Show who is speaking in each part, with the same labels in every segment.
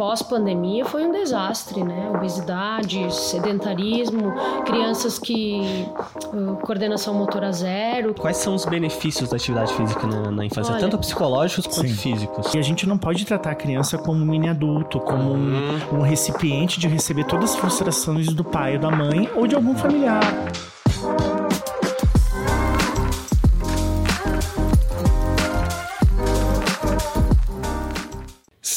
Speaker 1: pós-pandemia foi um desastre, né? Obesidade, sedentarismo, crianças que uh, coordenação motora zero.
Speaker 2: Quais são os benefícios da atividade física na, na infância, Olha, tanto psicológicos quanto sim. físicos?
Speaker 3: E a gente não pode tratar a criança como um mini adulto, como um, um recipiente de receber todas as frustrações do pai ou da mãe ou de algum familiar.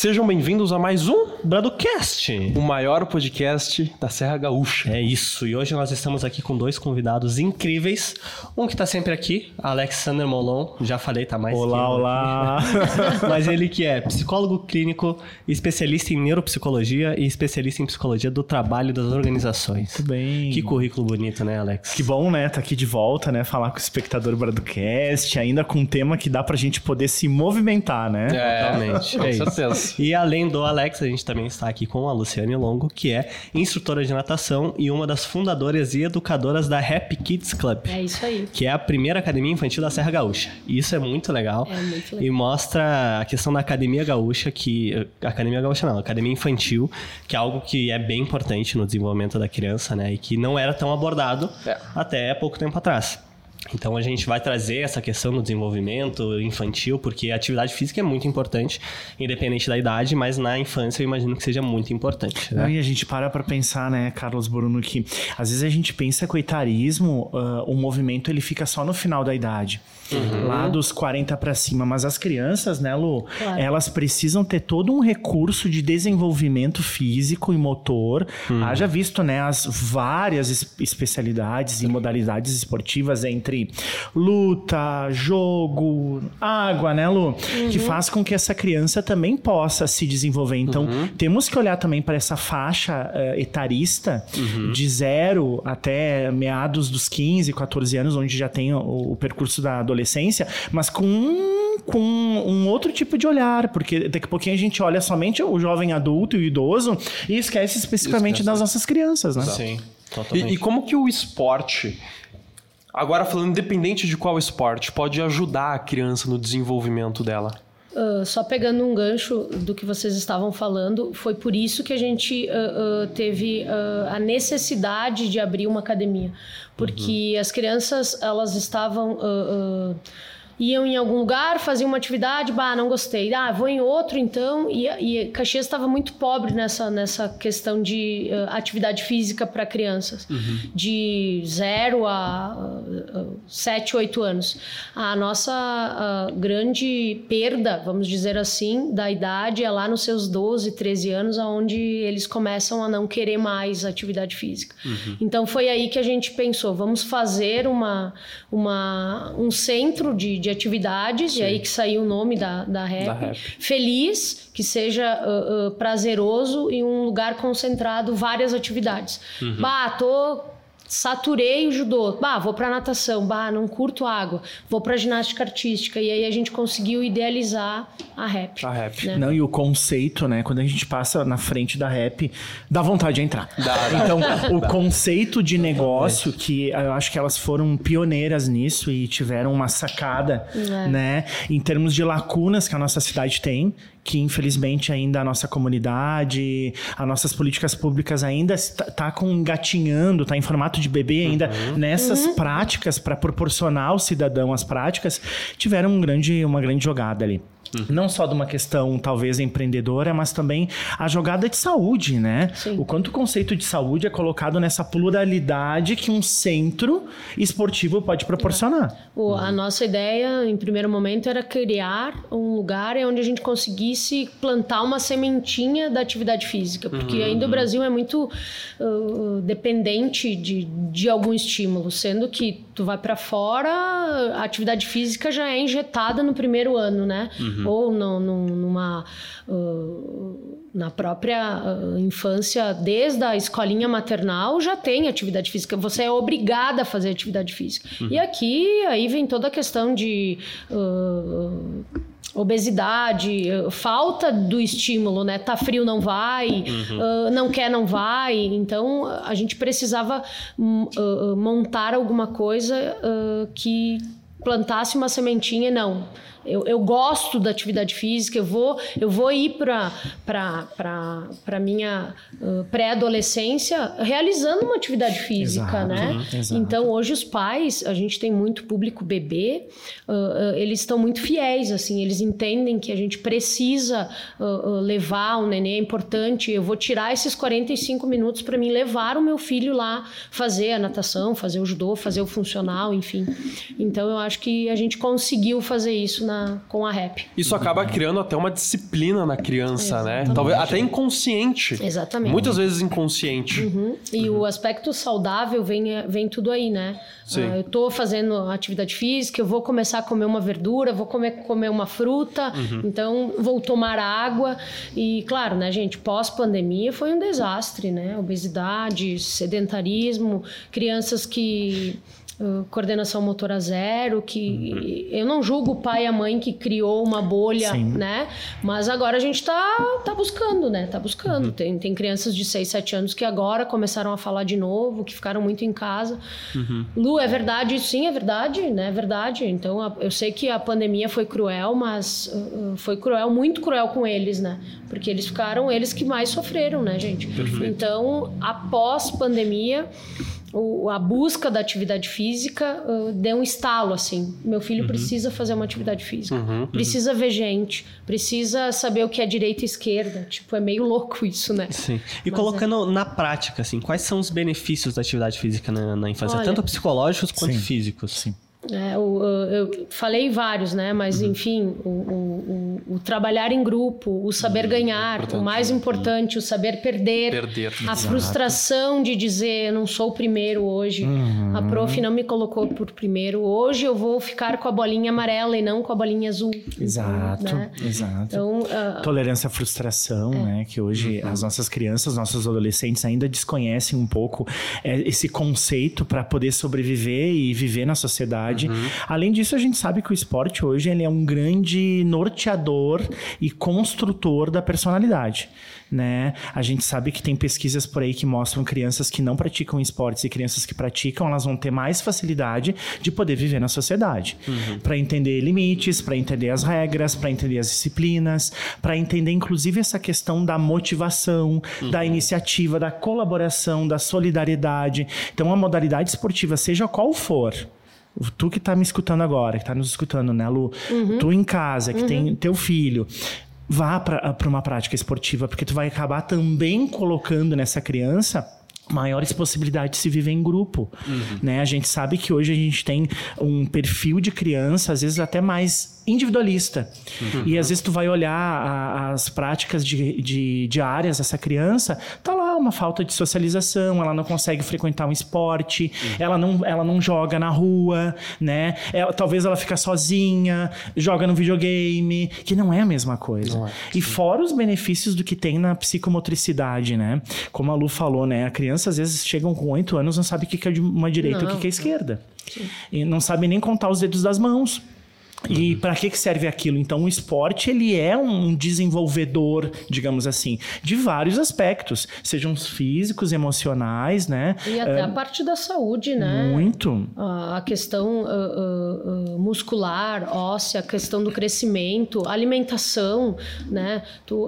Speaker 4: Sejam bem-vindos a mais um
Speaker 2: Bradocast,
Speaker 4: o maior podcast da Serra Gaúcha.
Speaker 2: É isso, e hoje nós estamos aqui com dois convidados incríveis. Um que tá sempre aqui, Alexander Molon, já falei, tá mais
Speaker 3: Olá, olá!
Speaker 2: Mas ele que é psicólogo clínico, especialista em neuropsicologia e especialista em psicologia do trabalho das organizações.
Speaker 3: Muito bem.
Speaker 2: Que currículo bonito, né, Alex?
Speaker 3: Que bom, né? Tá aqui de volta, né? Falar com o espectador Bradocast, ainda com um tema que dá pra gente poder se movimentar, né?
Speaker 4: É, Totalmente. Com é certeza.
Speaker 2: E além do Alex, a gente também está aqui com a Luciane Longo, que é instrutora de natação e uma das fundadoras e educadoras da Happy Kids Club.
Speaker 1: É isso aí.
Speaker 2: Que é a primeira academia infantil da Serra Gaúcha. E isso é muito legal.
Speaker 1: É muito legal.
Speaker 2: E mostra a questão da academia gaúcha, que. Academia gaúcha não, academia infantil, que é algo que é bem importante no desenvolvimento da criança, né? E que não era tão abordado é. até pouco tempo atrás. Então a gente vai trazer essa questão do desenvolvimento infantil, porque a atividade física é muito importante, independente da idade, mas na infância eu imagino que seja muito importante.
Speaker 3: Né? e a gente para para pensar, né, Carlos Bruno, que às vezes a gente pensa que o etarismo, uh, o movimento ele fica só no final da idade, uhum. lá dos 40 para cima, mas as crianças, né, Lu, claro. elas precisam ter todo um recurso de desenvolvimento físico e motor. Uhum. Haja visto, né, as várias especialidades e modalidades esportivas entre entre luta, jogo, água, né, Lu? Uhum. Que faz com que essa criança também possa se desenvolver. Então, uhum. temos que olhar também para essa faixa uh, etarista uhum. de zero até meados dos 15, 14 anos, onde já tem o, o percurso da adolescência, mas com com um outro tipo de olhar, porque daqui a pouquinho a gente olha somente o jovem adulto e o idoso e esquece especificamente esquece. das nossas crianças, né?
Speaker 4: Sim. E, e, como que o esporte Agora, falando independente de qual esporte, pode ajudar a criança no desenvolvimento dela?
Speaker 1: Uh, só pegando um gancho do que vocês estavam falando, foi por isso que a gente uh, uh, teve a necessidade de abrir uma academia, porque uhum. as crianças elas estavam iam em algum lugar, faziam uma atividade, bah, não gostei. Ah, vou em outro então. E, e Caxias estava muito pobre nessa, nessa questão de uh, atividade física para crianças, uhum. de 0 a 7, uh, 8 anos. A nossa uh, grande perda, vamos dizer assim, da idade é lá nos seus 12, 13 anos, onde eles começam a não querer mais atividade física. Uhum. Então foi aí que a gente pensou, vamos fazer uma, uma, um centro de de atividades, Sim. e aí que saiu o nome da, da, rap, da rap. Feliz, que seja uh, uh, prazeroso e um lugar concentrado várias atividades. Uhum. Bah, tô saturei o judô. Bah, vou para natação. Bah, não curto água. Vou para ginástica artística. E aí a gente conseguiu idealizar a rap.
Speaker 4: A rap.
Speaker 3: Né? Não, e o conceito, né? Quando a gente passa na frente da rap, dá vontade de entrar. Dá, dá. Então, o conceito de negócio, que eu acho que elas foram pioneiras nisso e tiveram uma sacada, é. né? Em termos de lacunas que a nossa cidade tem, que infelizmente ainda a nossa comunidade, as nossas políticas públicas ainda está tá com engatinhando, está em formato de bebê ainda uhum. nessas uhum. práticas para proporcionar ao cidadão as práticas, tiveram um grande, uma grande jogada ali. Uhum. Não só de uma questão, talvez, empreendedora, mas também a jogada de saúde, né? Sim. O quanto o conceito de saúde é colocado nessa pluralidade que um centro esportivo pode proporcionar.
Speaker 1: O, uhum. A nossa ideia, em primeiro momento, era criar um lugar onde a gente conseguisse plantar uma sementinha da atividade física, porque uhum. ainda o Brasil é muito uh, dependente de, de algum estímulo, sendo que tu vai para fora, a atividade física já é injetada no primeiro ano, né? Uhum. Ou no, no, numa uh, na própria uh, infância, desde a escolinha maternal, já tem atividade física. Você é obrigada a fazer atividade física. Uhum. E aqui aí vem toda a questão de uh, obesidade, falta do estímulo, né? Tá frio, não vai, uhum. uh, não quer, não vai. Então a gente precisava uh, montar alguma coisa que plantasse uma sementinha, não eu, eu gosto da atividade física, eu vou, eu vou ir para a minha uh, pré-adolescência realizando uma atividade física, exato, né? Exato. Então, hoje os pais, a gente tem muito público bebê, uh, uh, eles estão muito fiéis, assim, eles entendem que a gente precisa levar o neném, é importante, eu vou tirar esses 45 minutos para mim levar o meu filho lá fazer a natação, fazer o judô, fazer o funcional, enfim. Então, eu acho que a gente conseguiu fazer isso na, com a rap.
Speaker 4: Isso acaba criando até uma disciplina na criança, né? Exatamente. né? Talvez até inconsciente.
Speaker 1: Exatamente.
Speaker 4: Muitas vezes inconsciente.
Speaker 1: Uhum. E uhum. o aspecto saudável vem, vem tudo aí, né? Sim. Uh, eu tô fazendo atividade física, eu vou começar a comer uma verdura, vou comer, comer uma fruta, uhum. então vou tomar água. E claro, né, gente, pós-pandemia foi um desastre, né? Obesidade, sedentarismo, crianças que Uh, coordenação motora zero, que uhum. eu não julgo o pai e a mãe que criou uma bolha, Sim. né? Mas agora a gente está tá buscando, né? Tá buscando. Uhum. Tem, tem crianças de 6, 7 anos que agora começaram a falar de novo, que ficaram muito em casa. Uhum. Lu, é verdade? Sim, é verdade, né? É verdade. Então, a, eu sei que a pandemia foi cruel, mas uh, uh foi cruel, muito cruel com eles, né? Porque eles ficaram, eles que mais sofreram, né, gente? Perfeito. Então, após pandemia o, a busca da atividade física uh, deu um estalo assim. Meu filho uhum. precisa fazer uma atividade física, uhum, uhum. precisa ver gente, precisa saber o que é direita e esquerda. Tipo, é meio louco isso, né?
Speaker 2: Sim. E Mas colocando é... na prática, assim, quais são os benefícios da atividade física na, na infância, Olha, tanto psicológicos quanto sim. físicos? Sim.
Speaker 1: É, o, eu falei vários, né? Mas uhum. enfim, o, o, o, trabalhar em grupo, o saber uhum. ganhar, o mais importante, o saber perder,
Speaker 4: perder.
Speaker 1: a Exato. frustração de dizer eu não sou o primeiro hoje, uhum. a prof não me colocou por primeiro, hoje eu vou ficar com a bolinha amarela e não com a bolinha azul.
Speaker 3: Exato, né? exato. Então, uh, Tolerância à frustração, é. né? Que hoje uhum. as nossas crianças, nossos adolescentes ainda desconhecem um pouco é, esse conceito para poder sobreviver e viver na sociedade verdade. Uhum. Além disso, a gente sabe que o esporte hoje ele é um grande norteador e construtor da personalidade né? A gente sabe que tem pesquisas por aí que mostram crianças que não praticam esportes e crianças que praticam, elas vão ter mais facilidade de poder viver na sociedade, uhum. para entender limites, para entender as regras, para entender as disciplinas, para entender inclusive essa questão da motivação, uhum. da iniciativa, da colaboração, da solidariedade. Então, a modalidade esportiva, seja qual for, Tu que tá me escutando agora, que tá nos escutando, né, Lu? Uhum. Tu em casa, que uhum. tem teu filho. Vá para uma prática esportiva, porque tu vai acabar também colocando nessa criança maiores possibilidades de se viver em grupo, uhum. né? A gente sabe que hoje a gente tem um perfil de criança, às vezes até mais individualista. Uhum. E às vezes tu vai olhar a, as práticas de, de, diárias dessa criança, tá uma falta de socialização, ela não consegue frequentar um esporte, uhum. ela, não, ela não joga na rua, né? Ela, talvez ela fica sozinha, joga no videogame, que não é a mesma coisa. É, e fora os benefícios do que tem na psicomotricidade, né? Como a Lu falou, né? A criança às vezes chegam com oito anos não sabe o que é uma direita e o que é esquerda. Sim. E não sabe nem contar os dedos das mãos. E para que, que serve aquilo? Então, o esporte ele é um desenvolvedor, digamos assim, de vários aspectos, sejam físicos, emocionais, né?
Speaker 1: E até uh, a parte da saúde, né?
Speaker 3: Muito.
Speaker 1: A questão uh, uh, muscular, óssea, a questão do crescimento, alimentação, né? Tu,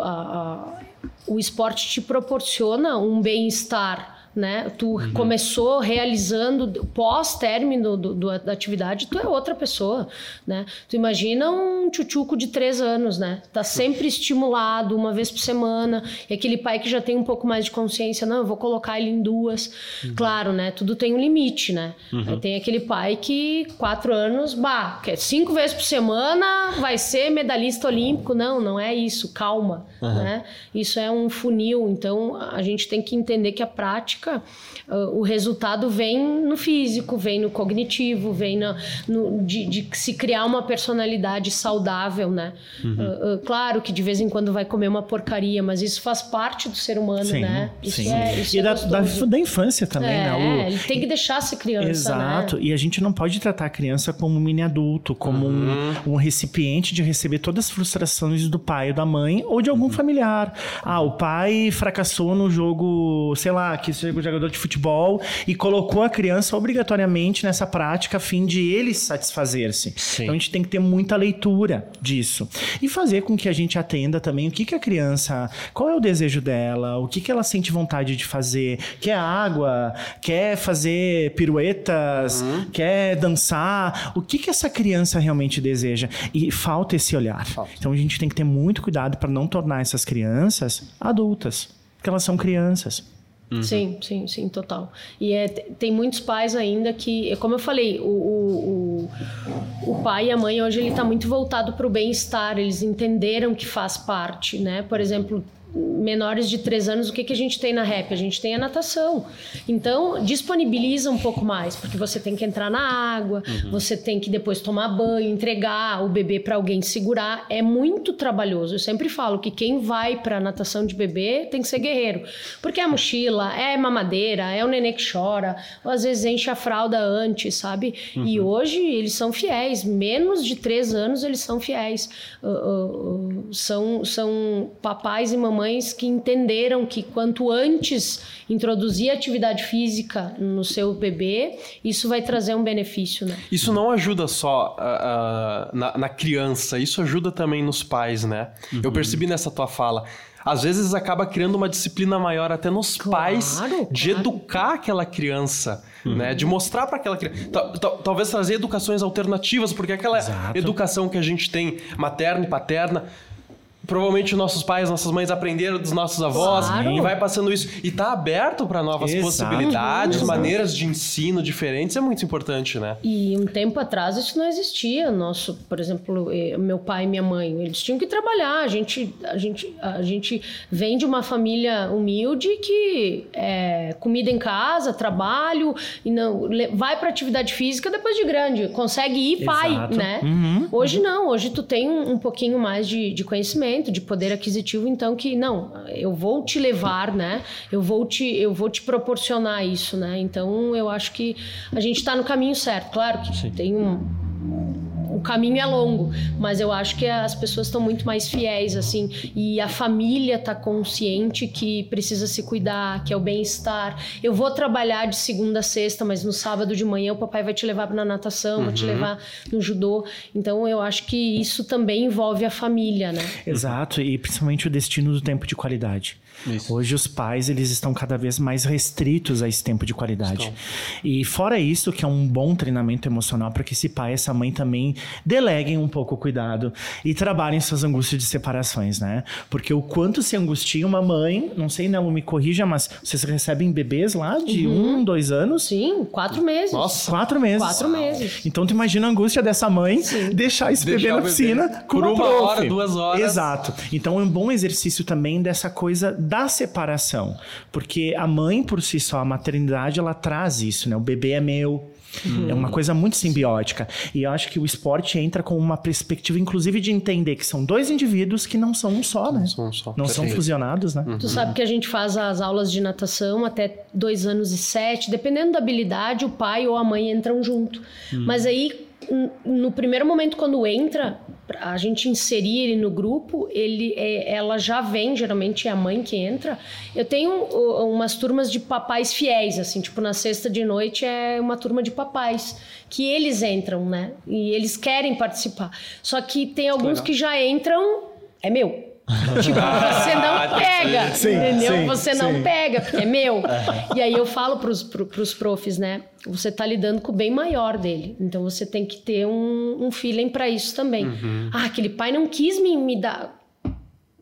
Speaker 1: o esporte te proporciona um bem-estar né? Tu uhum. começou realizando pós-término da atividade, tu é outra pessoa, né? Tu imagina um tchutchuco de três anos, né? Tá sempre estimulado uma vez por semana e aquele pai que já tem um pouco mais de consciência, não, eu vou colocar ele em duas. Uhum. Claro, né? Tudo tem um limite, né? Uhum. Tem aquele pai que quatro anos, bah, quer cinco vezes por semana vai ser medalhista olímpico. Não, não é isso. Calma, né? Isso é um funil. Então a gente tem que entender que a prática prática, uh, o resultado vem no físico, vem no cognitivo, vem no, no de, de, se criar uma personalidade saudável, né? Uhum. Uh, uh, claro que de vez em quando vai comer uma porcaria, mas isso faz parte do ser humano, sim, né? Isso
Speaker 3: sim. É, isso e é da, da, da, infância também,
Speaker 1: é,
Speaker 3: né?
Speaker 1: É, ele tem que deixar ser criança,
Speaker 3: Exato.
Speaker 1: Né?
Speaker 3: E a gente não pode tratar a criança como um mini adulto, como uhum. um, um recipiente de receber todas as frustrações do pai ou da mãe ou de algum uhum. familiar. Ah, o pai fracassou no jogo, sei lá, que jogador de futebol e colocou a criança obrigatoriamente nessa prática a fim de ele satisfazer-se. Então a gente tem que ter muita leitura disso e fazer com que a gente atenda também o que, que a criança, qual é o desejo dela, o que, que ela sente vontade de fazer, quer água, quer fazer piruetas, uhum. quer dançar, o que, que essa criança realmente deseja e falta esse olhar. Falta. Então a gente tem que ter muito cuidado para não tornar essas crianças adultas, porque elas são crianças.
Speaker 1: Uhum. Sim, sim, sim, total. E é, tem muitos pais ainda que, como eu falei, o, o, o, o pai e a mãe hoje ele está muito voltado para o bem-estar. Eles entenderam que faz parte, né? Por exemplo, menores de 3 anos, o que, que a gente tem na REP? A gente tem a natação. Então, disponibiliza um pouco mais, porque você tem que entrar na água, uhum. você tem que depois tomar banho, entregar o bebê para alguém segurar. É muito trabalhoso. Eu sempre falo que quem vai para natação de bebê tem que ser guerreiro. Porque é mochila, é mamadeira, é o nenê que chora, ou às vezes enche a fralda antes, sabe? Uhum. E hoje eles são fiéis. Menos de 3 anos eles são fiéis. Uh, uh, uh, são, são papais e mamães mães que entenderam que quanto antes introduzir atividade física no seu bebê, isso vai trazer um benefício, né?
Speaker 4: Isso não ajuda só uh, uh, na, na, criança, isso ajuda também nos pais, né? Uhum. Eu percebi nessa tua fala às vezes acaba criando uma disciplina maior até nos claro, pais de claro. educar aquela criança. Uhum. Né, de mostrar para aquela criança. Talvez trazer educações alternativas, porque aquela Exato. educação que a gente tem, materna e paterna, provavelmente nossos pais, nossas mães aprenderam dos nossos avós claro. e vai passando isso e tá aberto para novas Exato. possibilidades, uhum. maneiras de ensino diferentes, é muito importante, né?
Speaker 1: E um tempo atrás isso não existia. Nosso, por exemplo, eh, meu pai e minha mãe, eles tinham que trabalhar. A gente, a gente, a gente vem de uma família humilde que é comida em casa, trabalho e não vai para atividade física depois de grande, consegue ir Exato. pai, né? Uhum. Hoje não, hoje tu tem um, um pouquinho mais de, de conhecimento de poder aquisitivo, então que não, eu vou te levar, né? Eu vou te, eu vou te proporcionar isso, né? Então eu acho que a gente está no caminho certo. Claro que Sim. tem um caminho é longo, mas eu acho que as pessoas estão muito mais fiéis, assim, e a família está consciente que precisa se cuidar, que é o bem-estar. Eu vou trabalhar de segunda a sexta, mas no sábado de manhã o papai vai te levar na natação, uhum. vai te uhum. levar no judô. Então eu acho que isso também envolve a família, né?
Speaker 3: Exato, e principalmente o destino do tempo de qualidade. Isso. Hoje os pais eles estão cada vez mais restritos a esse tempo de qualidade. Estão. E fora isso, que é um bom treinamento emocional para que esse pai e essa mãe também deleguem um pouco o cuidado e trabalhem suas angústias de separações, né? Porque o quanto se angustia uma mãe, não sei, Nelo, me corrija, mas vocês recebem bebês lá de uhum. um, dois anos?
Speaker 1: Sim, quatro meses.
Speaker 3: Nossa, quatro meses.
Speaker 1: Quatro meses.
Speaker 3: Então tu imagina a angústia dessa mãe Sim. deixar esse deixar bebê na piscina bebê. com
Speaker 4: Por
Speaker 3: uma,
Speaker 4: uma hora, duas horas.
Speaker 3: Exato. Então é um bom exercício também dessa coisa da separação, porque a mãe por si só, a maternidade, ela traz isso, né? O bebê é meu, Hum. É uma coisa muito simbiótica. E eu acho que o esporte entra com uma perspectiva, inclusive, de entender que são dois indivíduos que não são um só, né? Não são um só. Não são fusionados, né?
Speaker 1: Uhum. Tu sabe que a gente faz as aulas de natação até dois anos e sete. Dependendo da habilidade, o pai ou a mãe entram junto. Hum. Mas aí, no primeiro momento, quando entra, a gente inserir ele no grupo, ele, é, ela já vem, geralmente é a mãe que entra. Eu tenho umas turmas de papais fiéis, assim, tipo na sexta de noite é uma turma de papais que eles entram, né? E eles querem participar. Só que tem alguns Legal. que já entram, é meu. Tipo, você não ah, pega, sim, entendeu? Sim, você sim. não pega, porque é meu. Uhum. E aí eu falo pros, pros profs, né? Você tá lidando com o bem maior dele. Então você tem que ter um, um feeling para isso também. Uhum. Ah, aquele pai não quis me, me dar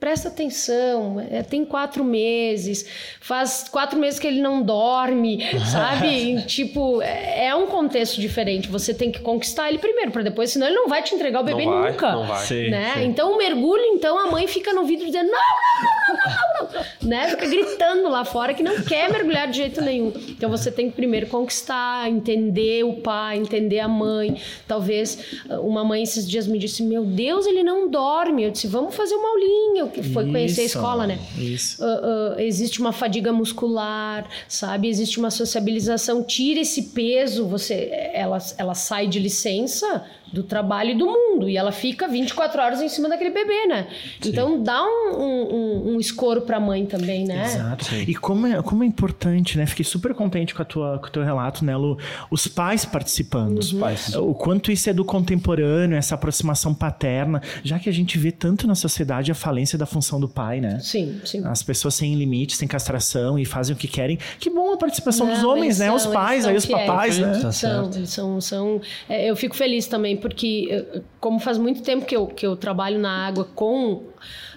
Speaker 1: presta atenção, é, tem quatro meses, faz quatro meses que ele não dorme, sabe? tipo, é, é, um contexto diferente. Você tem que conquistar ele primeiro, para depois, senão ele não vai te entregar o bebê
Speaker 4: não
Speaker 1: vai, nunca.
Speaker 4: Não vai. Sim,
Speaker 1: né? Sim. Então o mergulho, então a mãe fica no vidro dizendo: não, não, não, não, não, não, né? Fica gritando lá fora que não quer mergulhar de jeito nenhum. Então você tem que primeiro conquistar, entender o pai, entender a mãe. Talvez uma mãe esses dias me disse: Meu Deus, ele não dorme. Eu disse: Vamos fazer uma aulinha que foi conhecer a escola, né?
Speaker 3: Isso.
Speaker 1: Uh, uh, existe uma fadiga muscular, sabe? Existe uma sociabilização. Tira esse peso, você, ela, ela sai de licença do trabalho e do mundo. E ela fica 24 horas em cima daquele bebê, né? Sim. Então dá um, um, um escoro pra mãe também, né?
Speaker 3: Exato. Sim. E como é, como é importante, né? Fiquei super contente com, a tua, com o teu relato, né, Lu? Os pais participando. Os pais. O quanto isso é do contemporâneo, essa aproximação paterna, já que a gente vê tanto na sociedade a falência da função do pai, né?
Speaker 1: Sim, sim.
Speaker 3: As pessoas sem limites, sem castração e fazem o que querem. Que bom a participação Não, dos homens, né? São, os pais, aí os papais, né?
Speaker 1: Tá são, são, são, é, eu fico feliz também, porque eh, como faz muito tempo que eu, que eu trabalho na água com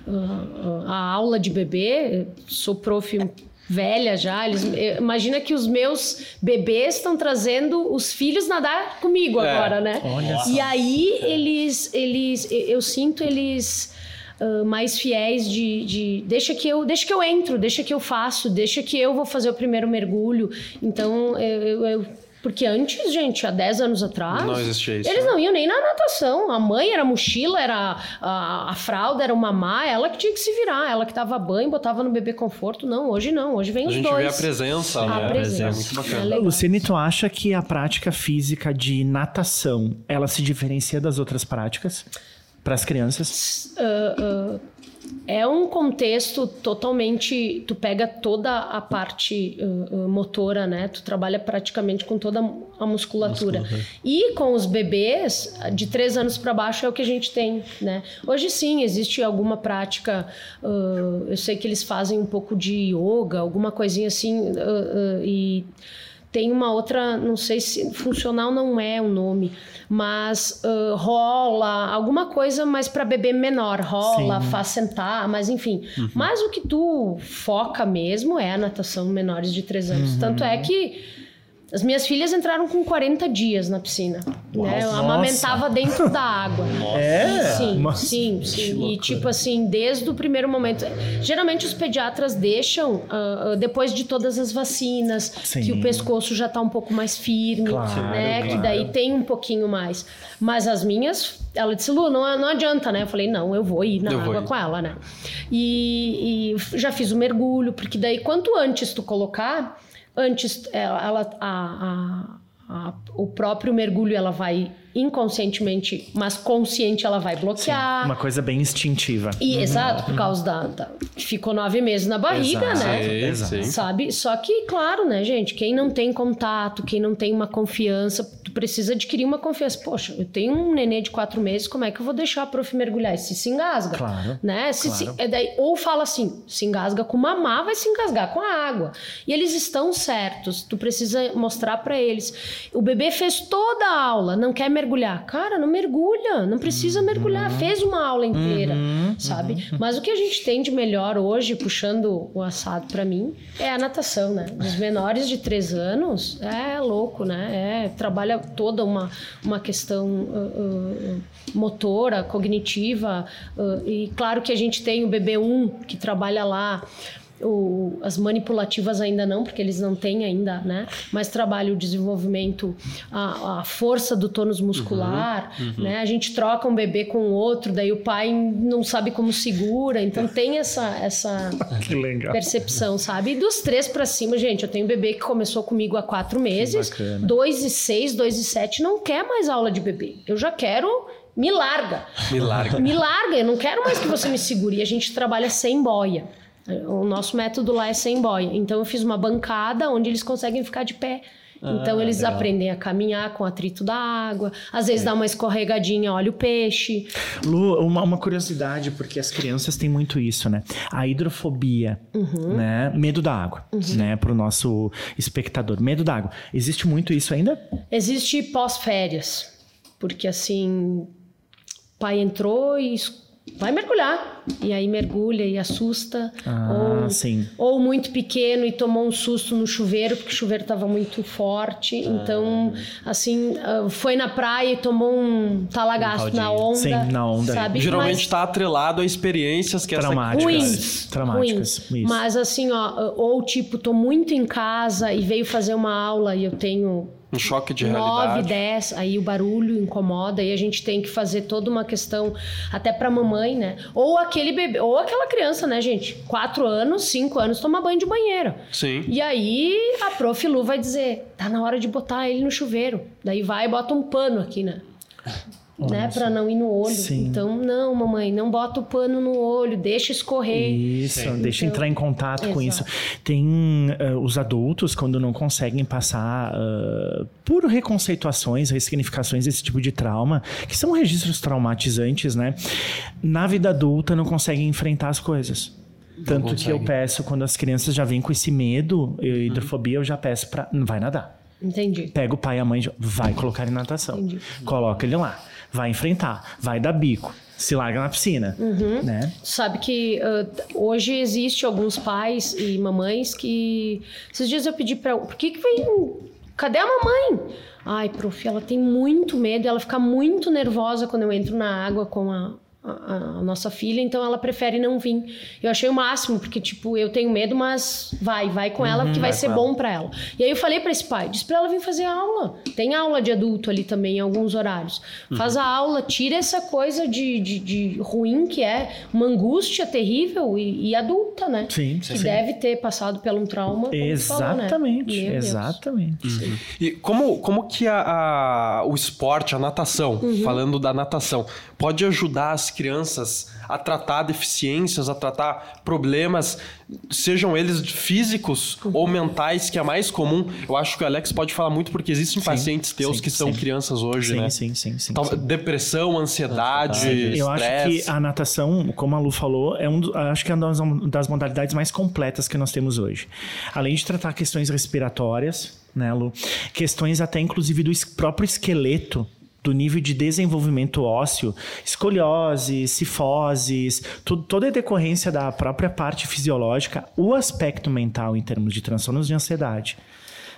Speaker 1: uh, a aula de bebê, sou prof velha já. Eles, eh, imagina que os meus bebês estão trazendo os filhos nadar comigo é. agora, né? Olha e aí eles, eles, eu sinto eles uh, mais fiéis de, de, deixa que eu, deixa que eu entro, deixa que eu faço, deixa que eu vou fazer o primeiro mergulho. Então eu, eu porque antes, gente, há 10 anos atrás.
Speaker 4: Não existia isso.
Speaker 1: Eles né? não iam nem na natação. A mãe era a mochila, era a, a, fralda, era o mamá, ela que tinha que se virar. Ela que dava banho, botava no bebê conforto. Não, hoje não. Hoje vem a os dois. A
Speaker 4: gente vê a presença, Sim. né?
Speaker 1: A presença. É muito
Speaker 3: bacana. É Luciene, tu acha que a prática física de natação, ela se diferencia das outras práticas? para as crianças?
Speaker 1: Uh, uh, é um contexto totalmente. Tu pega toda a parte uh, motora, né? Tu trabalha praticamente com toda a musculatura. Muscula, e com os bebês, de três anos para baixo é o que a gente tem, né? Hoje sim, existe alguma prática. eu sei que eles fazem um pouco de yoga, alguma coisinha assim. e tem uma outra, não sei se funcional não é o nome mas uh, rola, alguma coisa mais para bebê menor, rola, Sim. faz sentar, mas enfim. Uhum. Mas o que tu foca mesmo é a natação menores de 3 anos. Uhum. Tanto é que as minhas filhas entraram com 40 dias na piscina. né? Eu amamentava dentro da água.
Speaker 3: É?
Speaker 1: Sim, Nossa. sim, sim. E tipo assim, desde o primeiro momento. Geralmente os pediatras deixam uh, depois de todas as vacinas, sim. que o pescoço já está um pouco mais firme, claro, né? Claro. Que daí tem um pouquinho mais. Mas as minhas, ela disse, Lu, não, não adianta, né? Eu falei, não, eu vou ir na eu água com ela, né? E, e já fiz o mergulho, porque daí quanto antes tu colocar antes é, ela, a, a, a, o próprio mergulho ela vai inconscientemente, mas consciente ela vai bloquear.
Speaker 3: Sim, uma coisa bem instintiva.
Speaker 1: E, uhum. Exato, por causa da, da, Ficou nove meses na barriga, exato. né? Sim, sim. Sabe? Só que, claro, né, gente? Quem não tem contato, quem não tem uma confiança, tu precisa adquirir uma confiança. Poxa, eu tenho um nenê de quatro meses, como é que eu vou deixar a prof mergulhar? E se se engasga.
Speaker 3: Claro.
Speaker 1: Né? Se, claro. Se, é daí, ou fala assim, se engasga com mamar, vai se engasgar com a água. E eles estão certos. Tu precisa mostrar para eles. O bebê fez toda a aula, não quer mergulhar mergulhar. Cara, não mergulha, não precisa uhum. mergulhar. Fez uma aula inteira, uhum. sabe? Uhum. Mas o que a gente tem de melhor hoje, puxando o assado para mim, é a natação, né? Os menores de três anos é louco, né? É, trabalha toda uma, uma questão uh, uh, motora, cognitiva. Uh, e claro que a gente tem o BB1 que trabalha lá o, as manipulativas ainda não, porque eles não têm ainda, né? Mas trabalha o desenvolvimento, a, a força do tônus muscular, uhum, uhum. né? A gente troca um bebê com o outro, daí o pai não sabe como segura, então tem essa, essa percepção, sabe? E dos três para cima, gente, eu tenho um bebê que começou comigo há quatro meses, dois e seis, dois e sete, não quer mais aula de bebê. Eu já quero me larga.
Speaker 4: Me larga.
Speaker 1: Me larga, eu não quero mais que você me segure. E a gente trabalha sem boia. O nosso método lá é sem boia. Então eu fiz uma bancada onde eles conseguem ficar de pé. Então ah, eles legal. aprendem a caminhar com o atrito da água, às vezes é. dá uma escorregadinha, olha o peixe.
Speaker 3: Lu, uma, uma, curiosidade, porque as crianças têm muito isso, né? A hidrofobia, uhum. né? Medo da água, uhum. né? Para o nosso espectador. Medo da água. Existe muito isso ainda?
Speaker 1: Existe pós-férias. Porque assim, pai entrou e vai mergulhar. E aí mergulha e assusta.
Speaker 3: Ah, ou, sim.
Speaker 1: ou muito pequeno e tomou um susto no chuveiro, porque o chuveiro estava muito forte. Ah. Então, assim, ah, foi na praia e tomou um talagaço um na onda.
Speaker 3: Sim, na onda.
Speaker 4: Sabe? Geralmente está atrelado a experiências que
Speaker 3: traumáticas.
Speaker 1: Ruins.
Speaker 3: Traumáticas.
Speaker 1: Ruins. Mas assim, ó, ou tipo, tô muito em casa e veio fazer uma aula e eu tenho
Speaker 4: um choque de
Speaker 1: 9,
Speaker 4: realidade.
Speaker 1: 9, 10, aí o barulho incomoda e a gente tem que fazer toda uma questão até para mamãe, né? Ou aquele bebê, ou aquela criança, né, gente? 4 anos, 5 anos, toma banho de banheiro.
Speaker 4: Sim.
Speaker 1: E aí a prof Lu vai dizer: "Tá na hora de botar ele no chuveiro". Daí vai e bota um pano aqui, né? Né, para não ir no olho. Sim. Então, não, mamãe, não bota o pano no olho, deixa escorrer.
Speaker 3: Isso, deixa então, entrar em contato exato. com isso. Tem uh, os adultos quando não conseguem passar uh, por reconceituações, ressignificações desse tipo de trauma, que são registros traumatizantes, né? Na vida adulta não conseguem enfrentar as coisas. Tanto que eu peço, quando as crianças já vêm com esse medo, hidrofobia, eu já peço para. Vai nadar.
Speaker 1: Entendi.
Speaker 3: Pega o pai e a mãe, vai colocar em natação. Entendi. Coloca ele lá. Vai enfrentar. Vai dar bico se larga na piscina, uhum. né?
Speaker 1: Sabe que uh, hoje existe alguns pais e mamães que esses dias eu pedi para, por que que vem, cadê a mamãe? Ai, prof, ela tem muito medo, ela fica muito nervosa quando eu entro na água com a a, a, nossa filha, então ela prefere não vir. Eu achei o máximo, porque, tipo, eu tenho medo, mas vai, vai com ela, uhum, porque vai, vai ser bom para ela. E aí eu falei para esse pai, diz pra ela vir fazer aula. Tem aula de adulto ali também, em alguns horários. Uhum. Faz a aula, tira essa coisa de, de, de, ruim que é uma angústia terrível e, e adulta, né?
Speaker 3: Sim,
Speaker 1: Que
Speaker 3: sim.
Speaker 1: deve ter passado pelo um trauma.
Speaker 3: Exatamente,
Speaker 1: falou, né?
Speaker 3: exatamente.
Speaker 4: Uhum. E como, como que a, a, o esporte, a natação, uhum. falando da natação, pode ajudar as crianças a tratar deficiências, a tratar problemas, sejam eles físicos ou mentais, que é mais comum. Eu acho que o Alex pode falar muito porque existem sim, pacientes teus sim, que são sim. crianças hoje,
Speaker 3: sim,
Speaker 4: né?
Speaker 3: Sim, sim, sim,
Speaker 4: Depressão, ansiedade,
Speaker 3: Eu acho que a natação, como a Lu falou, é um, acho que é uma das modalidades mais completas que nós temos hoje. Além de tratar questões respiratórias, né, Lu? Questões até inclusive do próprio esqueleto do nível de desenvolvimento ósseo, escoliose, cifoses, toda a decorrência da própria parte fisiológica, o aspecto mental em termos de transtornos de ansiedade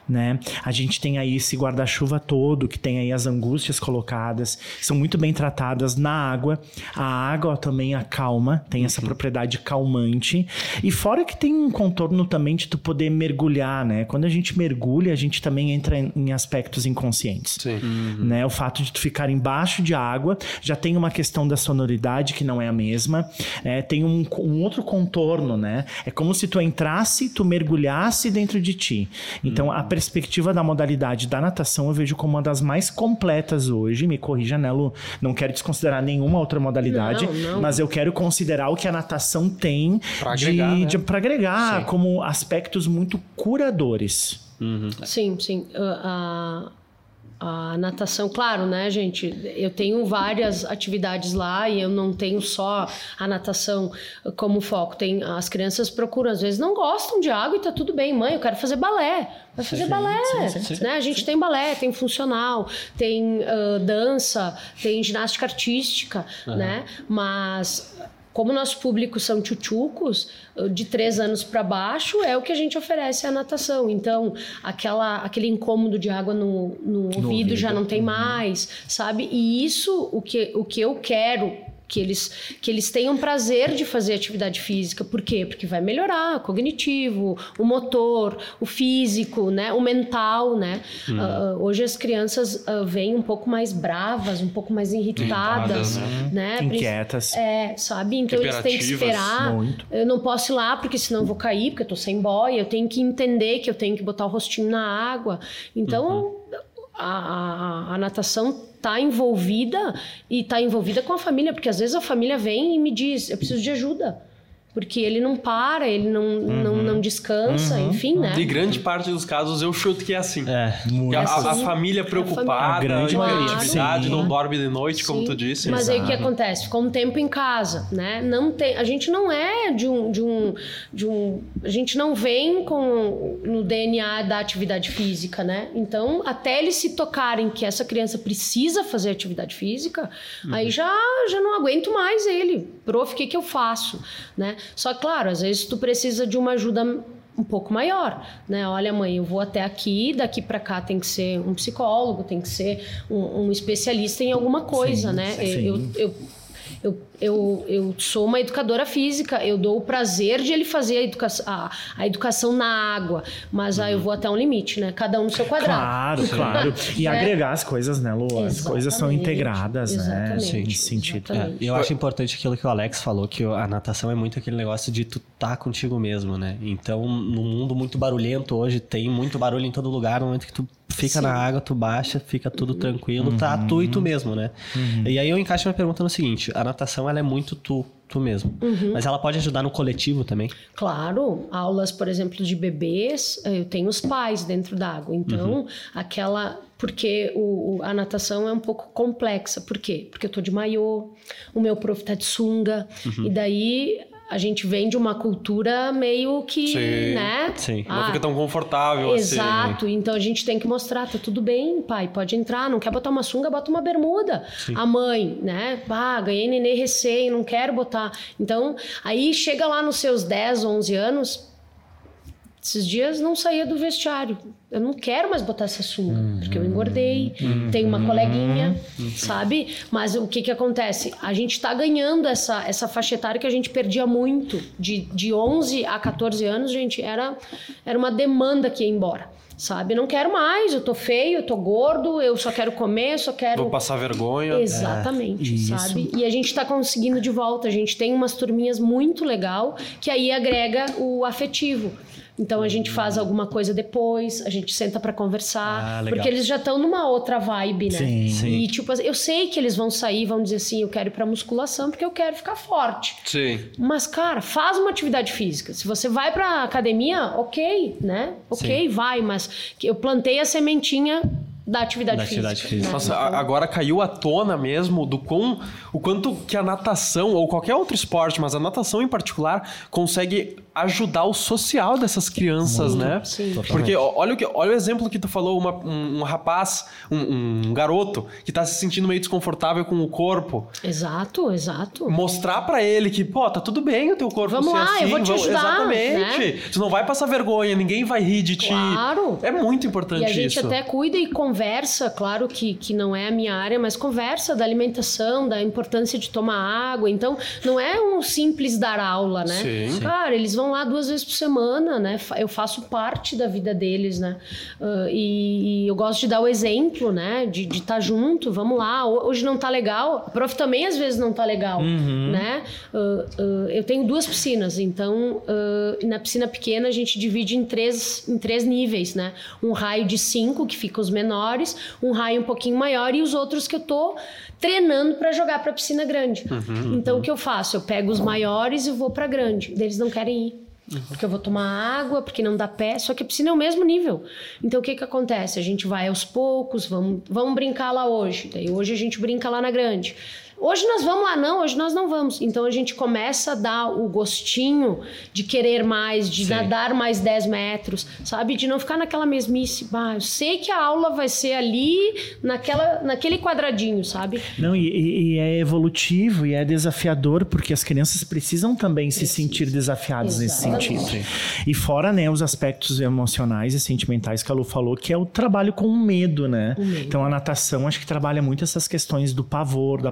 Speaker 3: né? A gente tem aí esse guarda-chuva todo, que tem aí as angústias colocadas, são muito bem tratadas na água. A água também acalma, tem essa uhum. propriedade calmante. E fora que tem um contorno também de tu poder mergulhar, né? Quando a gente mergulha, a gente também entra em aspectos inconscientes.
Speaker 4: Sim. Uhum.
Speaker 3: Né? O fato de tu ficar embaixo de água já tem uma questão da sonoridade que não é a mesma. É, tem um, um outro contorno, né? É como se tu entrasse, tu mergulhasse dentro de ti. Então, uhum. a perspectiva da modalidade da natação, eu vejo como uma das mais completas hoje. Me corrija, Nelo, não quero desconsiderar nenhuma outra modalidade, não, não. mas eu quero considerar o que a natação tem
Speaker 4: para agregar, de, né? de,
Speaker 3: agregar como aspectos muito curadores.
Speaker 1: Uhum. Sim, sim. Uh, uh, a natação, claro, né, gente? Eu tenho várias atividades lá e eu não tenho só a natação como foco. Tem as crianças procuram, às vezes não gostam de água e tá tudo bem, mãe, eu quero fazer balé. Vai fazer sim, balé, sim, sim, né? A gente tem balé, tem funcional, tem uh, dança, tem ginástica artística, uhum. né? Mas como nosso público são tchutchucos, de três anos para baixo, é o que a gente oferece à natação. Então, aquela, aquele incômodo de água no, no, no ouvido, ouvido já não tem uhum. mais, sabe? E isso, o que, o que eu quero que eles, que eles tenham prazer de fazer atividade física. Por quê? Porque vai melhorar o cognitivo, o motor, o físico, né? o mental. Né? Hum. Uh, hoje as crianças uh, vêm um pouco mais bravas, um pouco mais irritadas. né? né?
Speaker 3: Inquietas.
Speaker 1: É, sabe? Então eles têm que esperar. Muito. Eu não posso ir lá porque senão eu vou cair, porque eu tô sem boia. Eu tenho que entender que eu tenho que botar o rostinho na água. Então... Uhum. A, a, a, natação está envolvida e está envolvida com a família, porque às vezes a família vem e me diz: eu preciso de ajuda porque ele não para, ele não, uhum. não, não descansa, uhum. enfim, né?
Speaker 4: De grande parte dos casos eu chuto que é assim.
Speaker 3: É, muito.
Speaker 4: A, a, a família preocupada, a grande atividade, não dorme de noite, Sim. como tu disse.
Speaker 1: Mas Exato. aí o que acontece? Ficou um tempo em casa, né? Não tem, a gente não é de um, de um, de um, a gente não vem com no DNA da atividade física, né? Então, até eles se tocarem que essa criança precisa fazer atividade física, uhum. aí já já não aguento mais ele. Prof, o que que eu faço, né? Só que, claro, às vezes tu precisa de uma ajuda um pouco maior, né? Olha, mãe, eu vou até aqui, daqui para cá tem que ser um psicólogo, tem que ser um, um especialista em alguma coisa, sim, né? Sim. Eu, eu, eu eu, eu sou uma educadora física, eu dou o prazer de ele fazer a, educa a, a educação na água, mas uhum. aí eu vou até um limite, né? Cada um no seu quadrado.
Speaker 3: Claro, claro. E é. agregar as coisas, né, Lu? As Exatamente. coisas são integradas, né?
Speaker 1: Sim,
Speaker 3: nesse sentido. É,
Speaker 2: eu acho importante aquilo que o Alex falou, que a natação é muito aquele negócio de tu tá contigo mesmo, né? Então, no mundo muito barulhento hoje, tem muito barulho em todo lugar, no momento que tu fica Sim. na água, tu baixa, fica tudo tranquilo, uhum. tá tu e tu mesmo, né? Uhum. E aí eu encaixo minha pergunta no seguinte: a natação ela é muito tu tu mesmo. Uhum. Mas ela pode ajudar no coletivo também?
Speaker 1: Claro, aulas, por exemplo, de bebês, eu tenho os pais dentro d'água. Então, uhum. aquela. Porque o, a natação é um pouco complexa. Por quê? Porque eu tô de maiô, o meu prof tá de sunga, uhum. e daí a gente vem de uma cultura meio que, sim, né?
Speaker 4: Sim. Ah, não fica tão confortável
Speaker 1: exato.
Speaker 4: assim.
Speaker 1: Então a gente tem que mostrar, tá tudo bem, pai, pode entrar. Não quer botar uma sunga, bota uma bermuda. Sim. A mãe, né? Ah, ganhei neném recém, não quero botar. Então, aí chega lá nos seus 10, 11 anos, esses dias não saía do vestiário. Eu não quero mais botar essa sunga, uhum. porque eu engordei, uhum. tenho uma coleguinha, uhum. sabe? Mas o que que acontece? A gente está ganhando essa, essa faixa etária que a gente perdia muito. De, de 11 a 14 anos, gente, era, era uma demanda que ia embora sabe? não quero mais, eu tô feio, eu tô gordo, eu só quero comer, só quero.
Speaker 4: Vou passar vergonha.
Speaker 1: Exatamente, é, sabe? E a gente tá conseguindo de volta, a gente tem umas turminhas muito legal que aí agrega o afetivo. Então a gente faz alguma coisa depois, a gente senta para conversar, ah, porque eles já estão numa outra vibe, né? Sim, sim. E tipo, eu sei que eles vão sair, vão dizer assim, eu quero ir para musculação porque eu quero ficar forte.
Speaker 4: Sim.
Speaker 1: Mas cara, faz uma atividade física. Se você vai para academia, OK, né? OK, sim. vai, mas eu plantei a sementinha da atividade, da física, atividade física. Né?
Speaker 4: Nossa, agora caiu à tona mesmo do quão, o quanto que a natação, ou qualquer outro esporte, mas a natação em particular, consegue ajudar o social dessas crianças, Muito. né? Sim. Porque olha o, que, olha o exemplo que tu falou, uma, um, um, rapaz, um, um, garoto que tá se sentindo meio desconfortável com o corpo.
Speaker 1: Exato, exato.
Speaker 4: Mostrar para ele que, pô, tá tudo bem o teu corpo
Speaker 1: Vamos
Speaker 4: ser
Speaker 1: lá,
Speaker 4: assim.
Speaker 1: eu vou te ajudar,
Speaker 4: Exatamente. Né? Tu não vai passar vergonha, ninguém vai rir de ti.
Speaker 1: Claro.
Speaker 4: É muito importante isso.
Speaker 1: E a gente
Speaker 4: isso.
Speaker 1: até cuida e conversa, claro que, que não é a minha área, mas conversa da alimentação, da importância de tomar água. Então, não é um simples dar aula, né? Sim. Cara, eles vão lá duas vezes por semana, né? Eu faço parte da vida deles, né? Uh, e, e, eu gosto de dar o exemplo, né? De estar tá junto, vamos lá. Hoje não tá legal, a prof também às vezes não tá legal, uhum. né? Uh, uh, eu tenho duas piscinas, então na piscina pequena a gente divide em três, em três níveis, né? Um raio de cinco, que fica os menores, um raio um pouquinho maior e os outros que eu tô treinando para jogar para piscina grande. Uhum, então uhum. o que eu faço? Eu pego os maiores e vou para grande. Eles não querem ir. Uhum. Porque eu vou tomar água, porque não dá pé, só que a piscina é o mesmo nível. Então o que que acontece? A gente vai aos poucos, vamos, vamos brincar lá hoje. Daí hoje a gente brinca lá na grande. Hoje nós vamos lá, não, hoje nós não vamos. Então a gente começa a dar o gostinho de querer mais, de Sim. nadar mais 10 metros, sabe? De não ficar naquela mesmice. Bah, eu sei que a aula vai ser ali, naquela, naquele quadradinho, sabe?
Speaker 3: Não, e, e é evolutivo e é desafiador, porque as crianças precisam também se sentir desafiadas Exatamente. nesse sentido. E fora, né, os aspectos emocionais e sentimentais que a Lu falou, que é o trabalho com o medo, né? O medo. Então a natação acho que trabalha muito essas questões do pavor, da